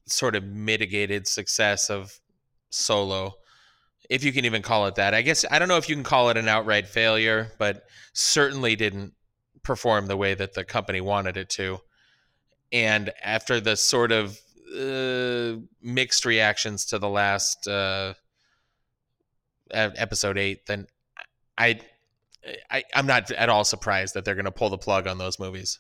sort of mitigated success of Solo, if you can even call it that, I guess I don't know if you can call it an outright failure, but certainly didn't perform the way that the company wanted it to. And after the sort of uh, mixed reactions to the last uh, episode eight, then I, I I'm not at all surprised that they're going to pull the plug on those movies.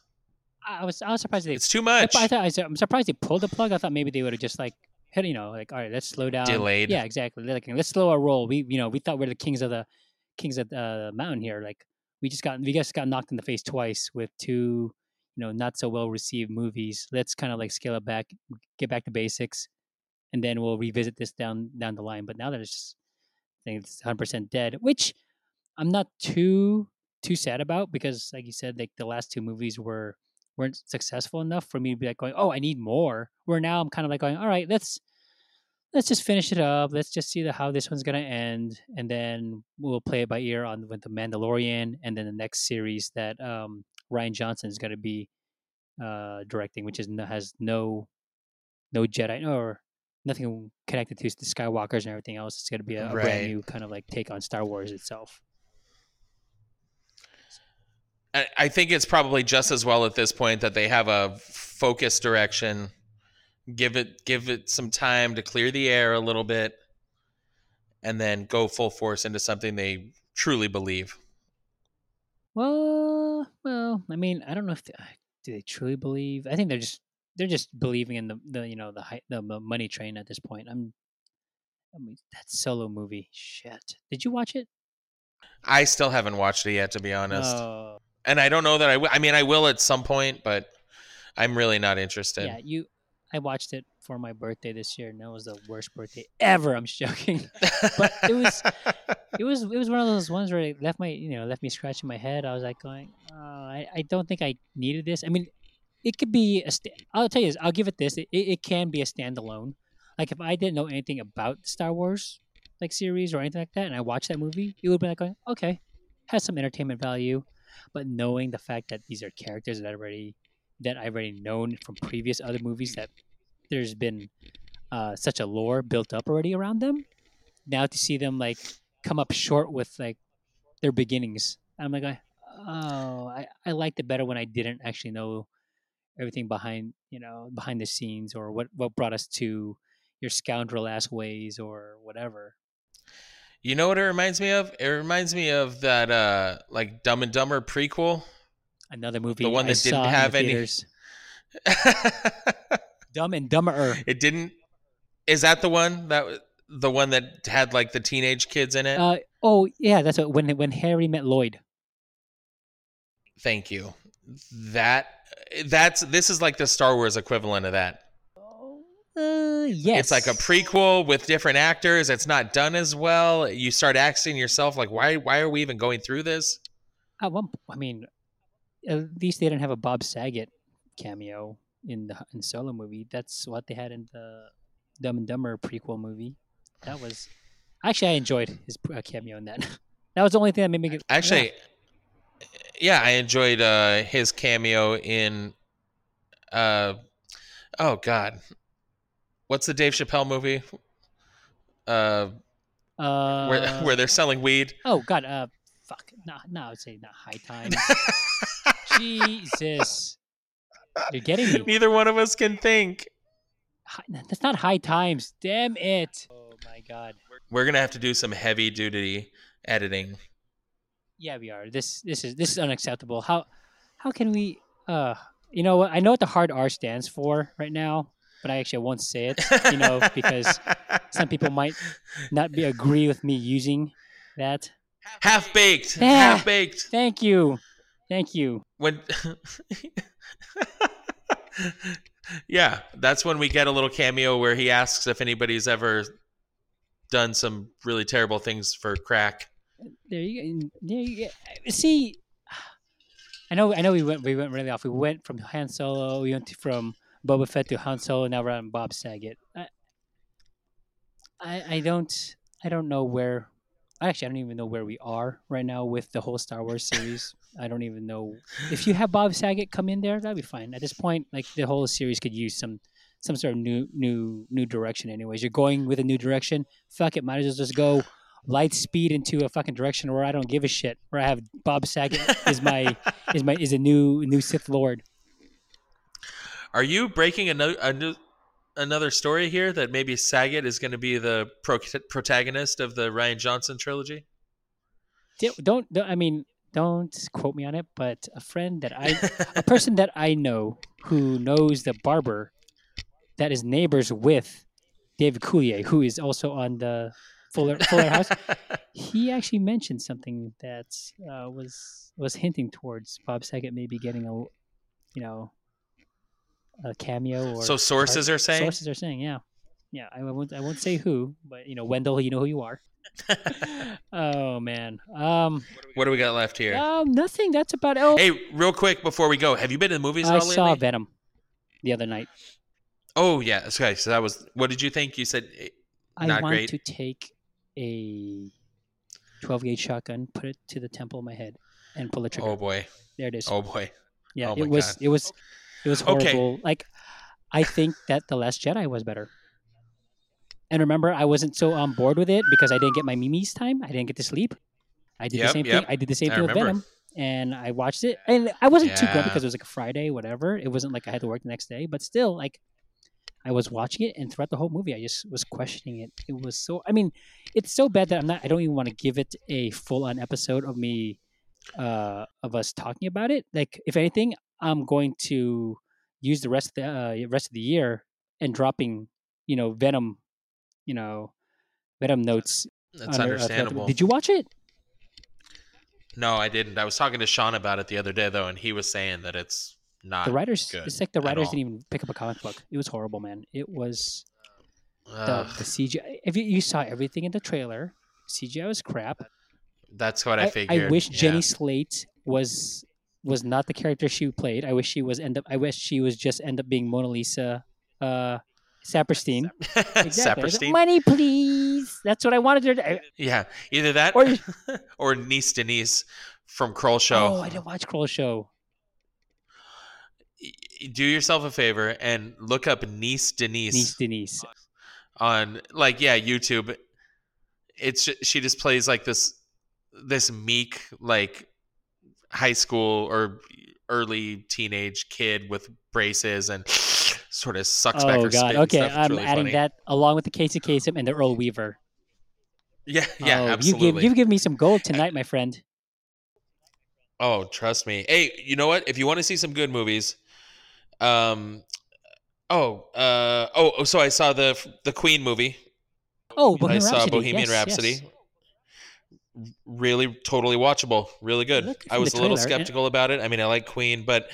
I was I was surprised they. It's too much. I thought I I'm surprised they pulled the plug. I thought maybe they would have just like you know like all right let's slow down. Delayed. Yeah, exactly. Like let's slow our roll. We you know we thought we are the kings of the kings of the uh, mountain here. Like we just got we just got knocked in the face twice with two you know not so well received movies. Let's kind of like scale it back, get back to basics, and then we'll revisit this down down the line. But now that it's just I think it's 100 percent dead, which I'm not too too sad about because like you said like the last two movies were weren't successful enough for me to be like going oh I need more. Where now I'm kind of like going all right let's let's just finish it up. Let's just see the, how this one's gonna end, and then we'll play it by ear on with the Mandalorian, and then the next series that um, Rian Johnson is gonna be uh, directing, which is has no no Jedi or nothing connected to the Skywalkers and everything else. It's gonna be a, a Right. brand new kind of like take on Star Wars itself. I think it's probably just as well at this point that they have a focused direction. Give it give it some time to clear the air a little bit, and then go full force into something they truly believe. Well, well, I mean, I don't know if they, uh, do they truly believe. I think they're just they're just believing in the, the you know the high, the money train at this point. I'm, I mean, that solo movie. Shit, did you watch it? I still haven't watched it yet, to be honest, Oh, and I don't know that I. W- I mean, I will at some point, but I'm really not interested. yeah, you. I watched it for my birthday this year, and that was the worst birthday ever. I'm joking. [LAUGHS] But it was- it was it was one of those ones where it left my you know left me scratching my head. I was like going, oh, I I don't think I needed this. I mean, it could be a. St- I'll tell you this. I'll give it this. It, it it can be a standalone. Like if I didn't know anything about Star Wars like series or anything like that, and I watched that movie, it would be like going, okay, has some entertainment value. But knowing the fact that these are characters that I already that I've already known from previous other movies that there's been uh, such a lore built up already around them. Now to see them like come up short with like their beginnings, I'm like, oh, I, I liked it better when I didn't actually know everything behind you know behind the scenes or what what brought us to your scoundrel ass ways or whatever. You know what it reminds me of? It reminds me of that uh like Dumb and Dumber prequel. Another movie The one I that didn't have the any- [LAUGHS] Dumb and Dumber. it didn't Is that the one that the one that had like the teenage kids in it? Uh, oh yeah, that's what, when when Harry met Lloyd. Thank you. That that's this is like the Star Wars equivalent of that. Uh, yes, It's like a prequel with different actors. It's not done as well. You start asking yourself like why why are we even going through this? At one, I mean, at least they didn't have a Bob Saget cameo in the in Solo movie. That's what they had in the Dumb and Dumber prequel movie. That was actually I enjoyed his uh, cameo in that. [LAUGHS] that was the only thing that made me get Actually, yeah, I enjoyed uh, his cameo in. Uh, oh God, what's the Dave Chappelle movie? Uh, uh, where [LAUGHS] where they're selling weed. oh god, uh, fuck, no, no, I would say not High Times. [LAUGHS] Jesus, you're getting me. Neither one of us can think. That's not High Times. Damn it! Oh my god. We're gonna have to do some heavy duty editing. Yeah, we are. This this is this is unacceptable. How how can we uh you know what I know what the hard R stands for right now. But I actually won't say it. You know, [LAUGHS] because some people might not be agree with me using that. half baked, Yeah. half baked. Thank you, thank you. When [LAUGHS] Yeah, that's when we get a little cameo where he asks if anybody's ever done some really terrible things for crack. There you, go. there you go. See, I know, I know. We went, we went really off. We went from Han Solo. We went from Boba Fett to Han Solo. Now we're on Bob Saget. I, I, I don't, I don't know where. Actually, I don't even know where we are right now with the whole Star Wars series. I don't even know if you have Bob Saget come in there. That'd be fine. At this point, like the whole series could use some, some sort of new, new, new direction. Anyways, you're going with a new direction. Fuck it, might as well just go light speed into a fucking direction where I don't give a shit. Where I have Bob Saget is my is my is a new new Sith Lord. Are you breaking a, no, a new, another story here that maybe Saget is going to be the pro- protagonist of the Rian Johnson trilogy? Don't, don't I mean don't quote me on it, but a friend that I a [LAUGHS] person that I know who knows the barber that is neighbors with David Coulier, who is also on the Fuller Fuller House. [LAUGHS] He actually mentioned something that uh, was was hinting towards Bob Saget maybe getting a you know a cameo or So sources part- are saying? sources are saying yeah yeah I won't I won't say who but you know Wendell you know who you are [LAUGHS] oh man um What do we got left here? um nothing that's about oh Hey, real quick before we go, have you been to the movies at I all saw lately? Venom the other night Oh yeah, okay. So that was. What did you think? You said eh, I want great. to take a 12 gauge shotgun, put it to the temple of my head, and pull the trigger. Oh boy. there it is. Oh boy. yeah, oh it was. God. It was. It was Okay. horrible. Like, I think that the Last Jedi was better. And remember, I wasn't so on board with it because I didn't get my Mimi's time. I didn't get to sleep. I did Yep, the same yep. thing. I did the same I thing with. Venom, and I watched it, and I wasn't too Yeah. grumpy because it was like a Friday, whatever. It wasn't like I had to work the next day, but still, like, I was watching it, and throughout the whole movie, I just was questioning it. It was so. I mean, it's so bad that I'm not. I don't even want to give it a full on episode of me, uh, of us talking about it. Like, if anything, I'm going to use the rest of the uh, rest of the year and dropping, you know, Venom, you know, Venom notes. That's under- uh, understandable. Did you watch it? No, I didn't. I was talking to Sean about it the other day though, and he was saying that it's not the writers. good It's like the writers didn't even pick up a comic book. It was horrible, man. It was the, the CGI. If you, you saw everything in the trailer, CGI was crap. that's what I, I, figured. I wish yeah. Jenny Slate was was not the character she played. I wish she was end up. I wish she was just end up being Mona Lisa. Uh, Saperstein. [LAUGHS] Exactly. I was like, Saperstein. Money, please. That's what I wanted her to. Yeah, either that Or- [LAUGHS] or, Niece Denise from Kroll Show. Oh, I didn't watch Kroll Show. Do yourself a favor and look up Niece Denise, Niece Denise. on like yeah YouTube. It's she just plays like this this meek like high school or early teenage kid with braces and sort of sucks back Oh her God. spit. Okay. I'm really adding funny. that along with the Casey Kasem and the Earl Weaver. Yeah, yeah, oh, absolutely. You give, you give me some gold tonight, my friend. Oh, trust me. Hey, you know what? If you want to see some good movies, um, oh, uh, oh, oh, so I saw the the Queen movie. Oh, I Bohemian saw Rhapsody. Bohemian yes, Rhapsody. yes. Really, totally watchable. Really good. I was a little trailer, skeptical about it. I mean, I like Queen, but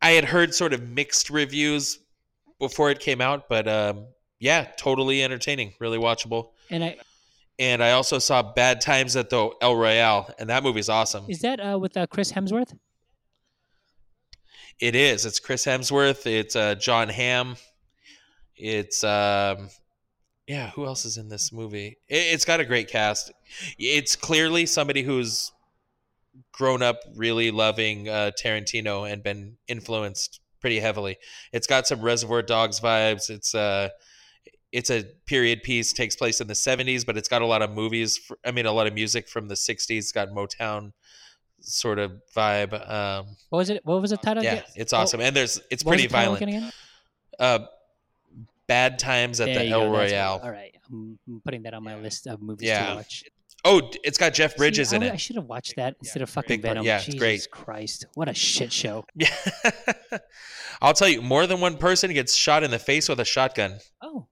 I had heard sort of mixed reviews before it came out. But um, yeah, totally entertaining. Really watchable. And I And I also saw Bad Times at the El Royale, and that movie's awesome. is that uh, with uh, Chris Hemsworth? It is. It's Chris Hemsworth. It's uh, Jon Hamm. It's um, yeah. Who else is in this movie? It, it's got a great cast. It's clearly somebody who's grown up really loving uh, Tarantino and been influenced pretty heavily. It's got some Reservoir Dogs vibes. It's uh it's a period piece takes place in the 70s but it's got a lot of movies fr- i mean a lot of music from the 60s it's got motown sort of vibe um What was it? What was the title? yeah, it's Oh, awesome, and there's it's pretty the violent. Uh, Bad Times at There the you El go, that's Royale. All right, I'm I'm putting that on my list of movies Yeah. to watch. Oh, it's got Jeff Bridges See, in it. I should have watched that instead of fucking Big. Venom. Yeah, it's Jesus great. Christ, what a shit show. [LAUGHS] Yeah. [LAUGHS] I'll tell you, more than one person gets shot in the face with a shotgun. Oh,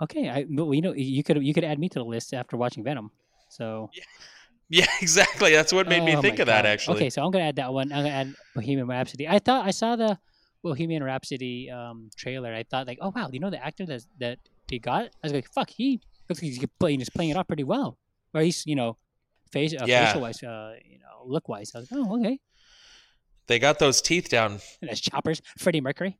okay. I well, you know you could you could add me to the list after watching Venom. So Yeah, [LAUGHS] Yeah, exactly. That's what made me Oh think my of that actually. Okay, so I'm gonna add that one. I'm gonna add Bohemian Rhapsody. I thought I saw the Bohemian Rhapsody um, trailer. I thought like, oh wow, you know the actor that that he got. I was like, fuck, he looks like he's playing he's playing it off pretty well. Or he's you know, face uh, Yeah. facial wise, uh, you know, look wise. I was like, oh okay. They got those teeth down. And that's Choppers, Freddie Mercury.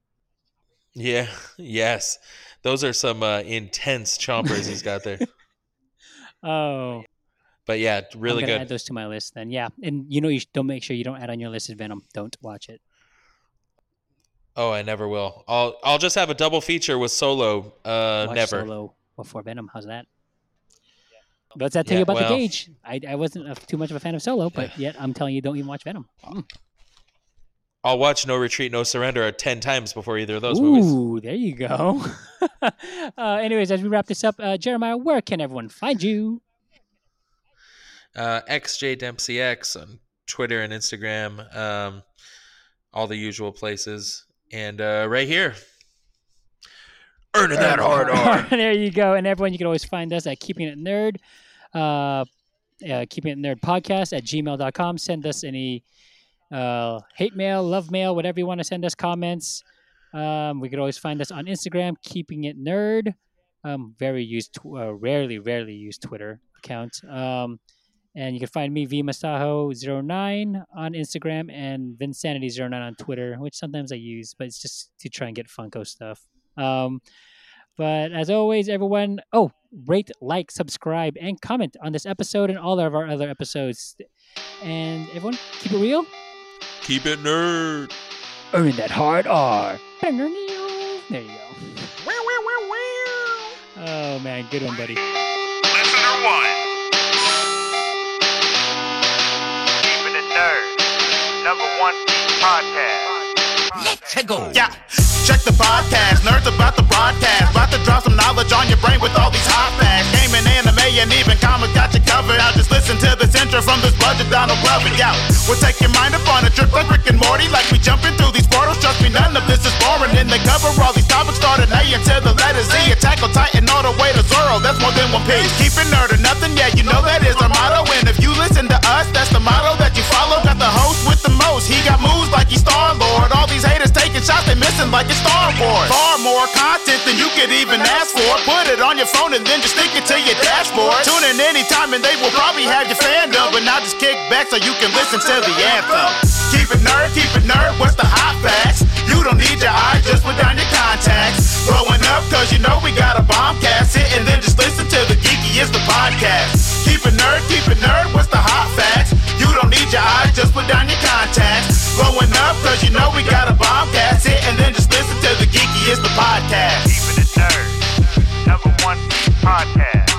Yeah. [LAUGHS] Yes. Those are some uh, intense chompers he's got there. [LAUGHS] Oh, But yeah, really I'm gonna good. Add those to my list then. Yeah, and you know, you don't make sure you don't add on your list is Venom. Don't watch it. Oh, I never will. I'll I'll just have a double feature with Solo. Uh, Watch never. Solo before Venom. How's that? What's that tell Yeah, you about well- the gauge? I, I wasn't a, too much of a fan of Solo, but yet I'm telling you, don't even watch Venom. Mm. I'll watch No Retreat, No Surrender ten times before either of those movies. Ooh, there you go. [LAUGHS] uh, anyways, as we wrap this up, uh, Jeremiah, where can everyone find you? Uh, XJ Dempsey X on Twitter and Instagram, um, all the usual places, and uh, right here, earning that hard R. [LAUGHS] there you go. And everyone, you can always find us at Keeping It Nerd, uh, uh, Keeping It Nerd podcast at gmail.com. Send us any uh, hate mail, love mail, whatever you want to send us comments. Um, we could always find us on Instagram, Keeping It Nerd. Um, very used, tw- uh, rarely, rarely used Twitter account. Um, and you can find me vmasaho09 on Instagram and vinsanity09 on Twitter, which sometimes I use, but it's just to try and get Funko stuff. Um, but as always, everyone, oh, rate, like, subscribe, and comment on this episode and all of our other episodes. And everyone, keep it real. Keep it nerd. Earn that hard R. There you go. Oh man, good one, buddy. Listener one. Nerd. Number one podcast. Yeah, check the podcast. Nerds about the broadcast. About to drop some knowledge on your brain with all these hot facts. Gaming, anime, and even comics got you covered. Now just listen to this intro from this budget Donald Glover. Yeah, we'll take your mind up on a trip like Rick and Morty. Like we jumping through these portals. Trust me, none of this is boring. And they cover all these topics starting A until the letter Z. Attack on Titan all the way to Zoro. That's more than one piece. Keep it nerd or nothing. Yeah, you know that is our motto. And if you listen to us, that's the motto that you follow. Got the host with the most. He got moves like he's Star Lord. All these haters taking shots, they missing like Star Wars. Far more content than you could even ask for. Put it on your phone and then just stick it to your dashboard. Tune in anytime and they will probably have your fandom. But now just kick back so you can listen to the anthem. Keep it nerd, keep it nerd. What's the hot facts? You don't need your eyes, just put down your contacts. Blowing up, cause you know we got a bomb cast. Sit and then just listen to the geeky is the podcast. Keep it nerd, keep it nerd. What's the hot facts? You don't need your eyes, just put down your contacts. Blowing up, cause you know we got a bomb cast. Sit and then just listen to the geeky is the podcast. Keeping it nerd. Number one podcast.